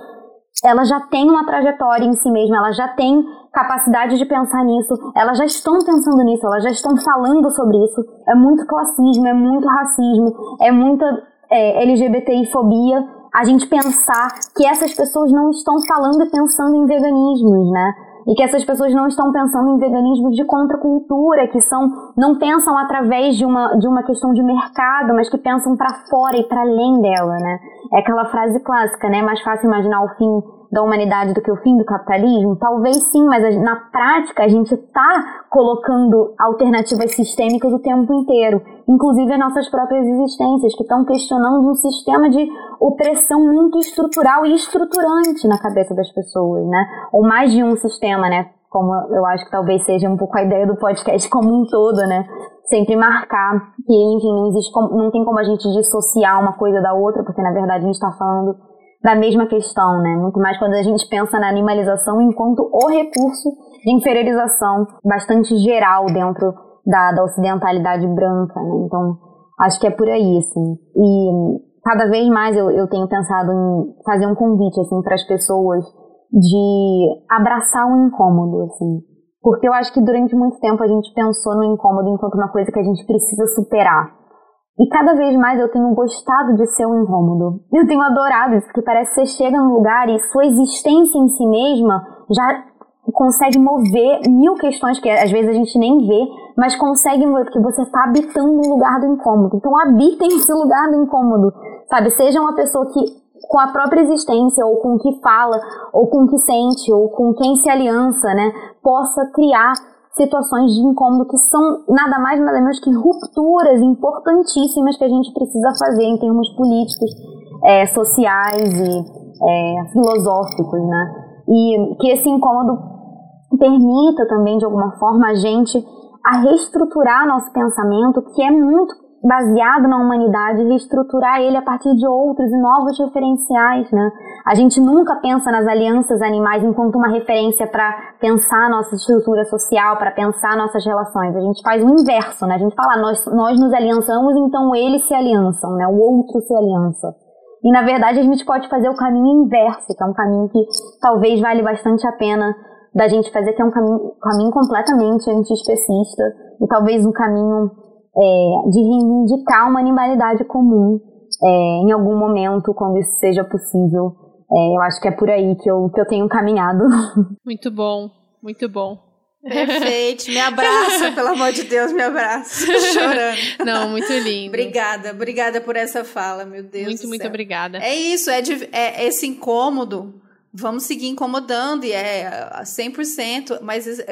elas já têm uma trajetória em si mesma, elas já têm capacidade de pensar nisso, elas já estão pensando nisso, elas já estão falando sobre isso. É muito classismo, é muito racismo, é muita é, LGBTI-fobia a gente pensar que essas pessoas não estão falando e pensando em veganismos, né? E que essas pessoas não estão pensando em veganismo de contracultura, que são não pensam através de uma, de uma questão de mercado, mas que pensam para fora e para além dela, né? É aquela frase clássica, né? É mais fácil imaginar o fim da humanidade do que o fim do capitalismo? Talvez sim, mas na prática a gente está colocando alternativas sistêmicas o tempo inteiro, inclusive as nossas próprias existências, que estão questionando um sistema de opressão muito estrutural e estruturante na cabeça das pessoas, né? Ou mais de um sistema, né? Como eu acho que talvez seja um pouco a ideia do podcast como um todo, né? Sempre marcar que, enfim, não existe não tem como a gente dissociar uma coisa da outra, porque na verdade a gente está falando da mesma questão, né? Muito mais quando a gente pensa na animalização enquanto o recurso de inferiorização bastante geral dentro da, da ocidentalidade branca, né? Então, acho que é por aí, assim. E cada vez mais eu, eu tenho pensado em fazer um convite, assim, para as pessoas de abraçar o incômodo, assim. Porque eu acho que durante muito tempo a gente pensou no incômodo enquanto uma coisa que a gente precisa superar. E cada vez mais eu tenho gostado de ser um incômodo. Eu tenho adorado isso, porque parece que você chega num lugar e sua existência em si mesma já consegue mover mil questões que às vezes a gente nem vê, mas consegue mover, porque você está habitando um lugar do incômodo. Então habita esse lugar do incômodo, sabe? Seja uma pessoa que, com a própria existência, ou com o que fala, ou com o que sente, ou com quem se aliança, né, possa criar situações de incômodo que são nada mais nada menos que rupturas importantíssimas que a gente precisa fazer em termos políticos, é, sociais e é, filosóficos, né? E que esse incômodo permita também de alguma forma a gente a reestruturar nosso pensamento, que é muito baseado na humanidade, reestruturar ele a partir de outros e novos referenciais, né? A gente nunca pensa nas alianças animais enquanto uma referência para pensar nossa estrutura social, para pensar nossas relações. A gente faz o inverso, né? A gente fala, ah, nós, nós nos aliançamos, então eles se aliançam, né? O outro se aliança. E na verdade a gente pode fazer o caminho inverso, que é um caminho que talvez vale bastante a pena da gente fazer, que é um caminho, caminho completamente antiespecista e talvez um caminho é, de reivindicar uma animalidade comum é, em algum momento, quando isso seja possível. É, eu acho que é por aí que eu, que eu tenho caminhado. Muito bom, muito bom. Perfeito, me abraça, pelo amor de Deus, me abraça. Chorando. Não, muito lindo. obrigada, obrigada por essa fala, meu Deus. Muito, muito obrigada. É isso, é, de, é esse incômodo. Vamos seguir incomodando, e é 100%, mas eu,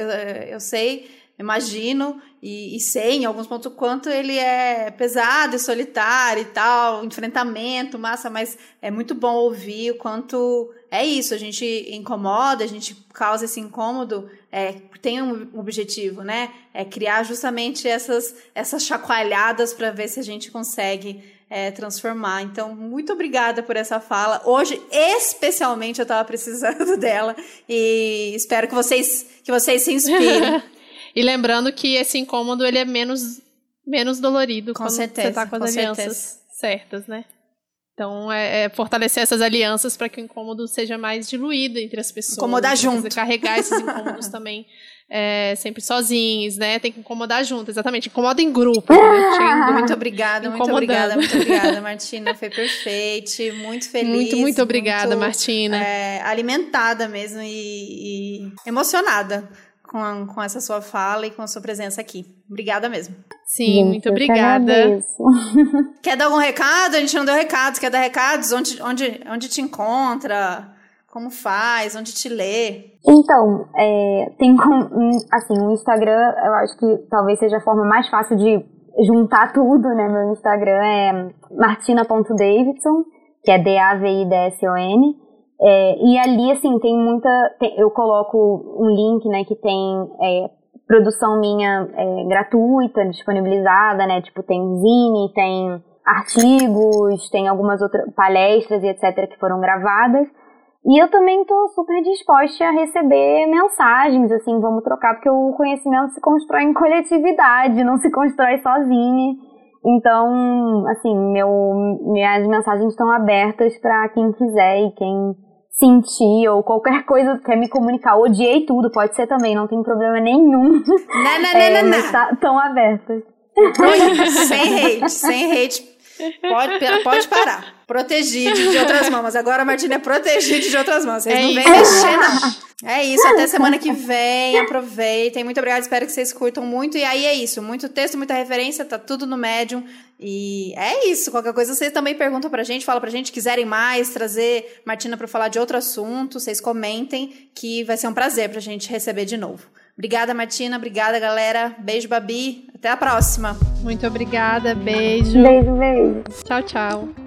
eu sei imagino e, e, sei em alguns pontos o quanto ele é pesado e solitário e tal, enfrentamento, massa, mas é muito bom ouvir o quanto é isso, a gente incomoda, a gente causa esse incômodo, é, tem um objetivo, né? É criar justamente essas, essas chacoalhadas para ver se a gente consegue é, transformar. Então, muito obrigada por essa fala. Hoje, especialmente, eu estava precisando dela e espero que vocês, que vocês se inspirem. E lembrando que esse incômodo ele é menos, menos dolorido com quando certeza, você tá com as com alianças certeza. certas, né? Então, é, é fortalecer essas alianças para que o incômodo seja mais diluído entre as pessoas. Incomodar junto. Carregar esses incômodos também é, sempre sozinhos, né? Tem que incomodar junto, exatamente. Incomoda em grupo. Né? Muito obrigada, muito obrigada, muito obrigada, Martina. Foi perfeito, muito feliz. Muito, muito obrigada, muito, Martina. É, alimentada mesmo e, e emocionada com, com essa sua fala e com a sua presença aqui. Obrigada mesmo. Sim, gente, muito obrigada. Quer dar algum recado? A gente não deu recados. Quer dar recados? Onde, onde, onde te encontra? Como faz? Onde te lê? Então, é, tem assim, o Instagram, eu acho que talvez seja a forma mais fácil de juntar tudo, né? Meu Instagram é martina.davidson, que é D-A-V-I-D-S-O-N. É, e ali, assim, tem muita. Tem, eu coloco um link, né, que tem é, produção minha é, gratuita, disponibilizada, né? Tipo, tem zine, tem artigos, tem algumas outras palestras e etc. que foram gravadas. E eu também estou super disposta a receber mensagens, assim, vamos trocar, porque o conhecimento se constrói em coletividade, não se constrói sozinho. Então, assim, meu, minhas mensagens estão abertas para quem quiser e quem sentir ou qualquer coisa quer me comunicar. Odiei tudo, pode ser também, não tem problema nenhum. Não, não, é, não, não, não. Tá, tão abertas. sem hate, sem hate. Pode, pode parar. Protegido de outras mãos. Agora a Martina é protegida de outras mãos. Vocês é não vêm mexer, não. É isso. Até semana que vem. Aproveitem. Muito obrigada. Espero que vocês curtam muito. E aí é isso. Muito texto, muita referência. Tá tudo no Medium. E é isso. Qualquer coisa vocês também perguntam pra gente. Fala pra gente. Quiserem mais, trazer Martina pra falar de outro assunto. Vocês comentem. Que vai ser um prazer pra gente receber de novo. Obrigada, Martina. Obrigada, galera. Beijo, Babi. Até a próxima. Muito obrigada. Beijo. Beijo, beijo. Tchau, tchau.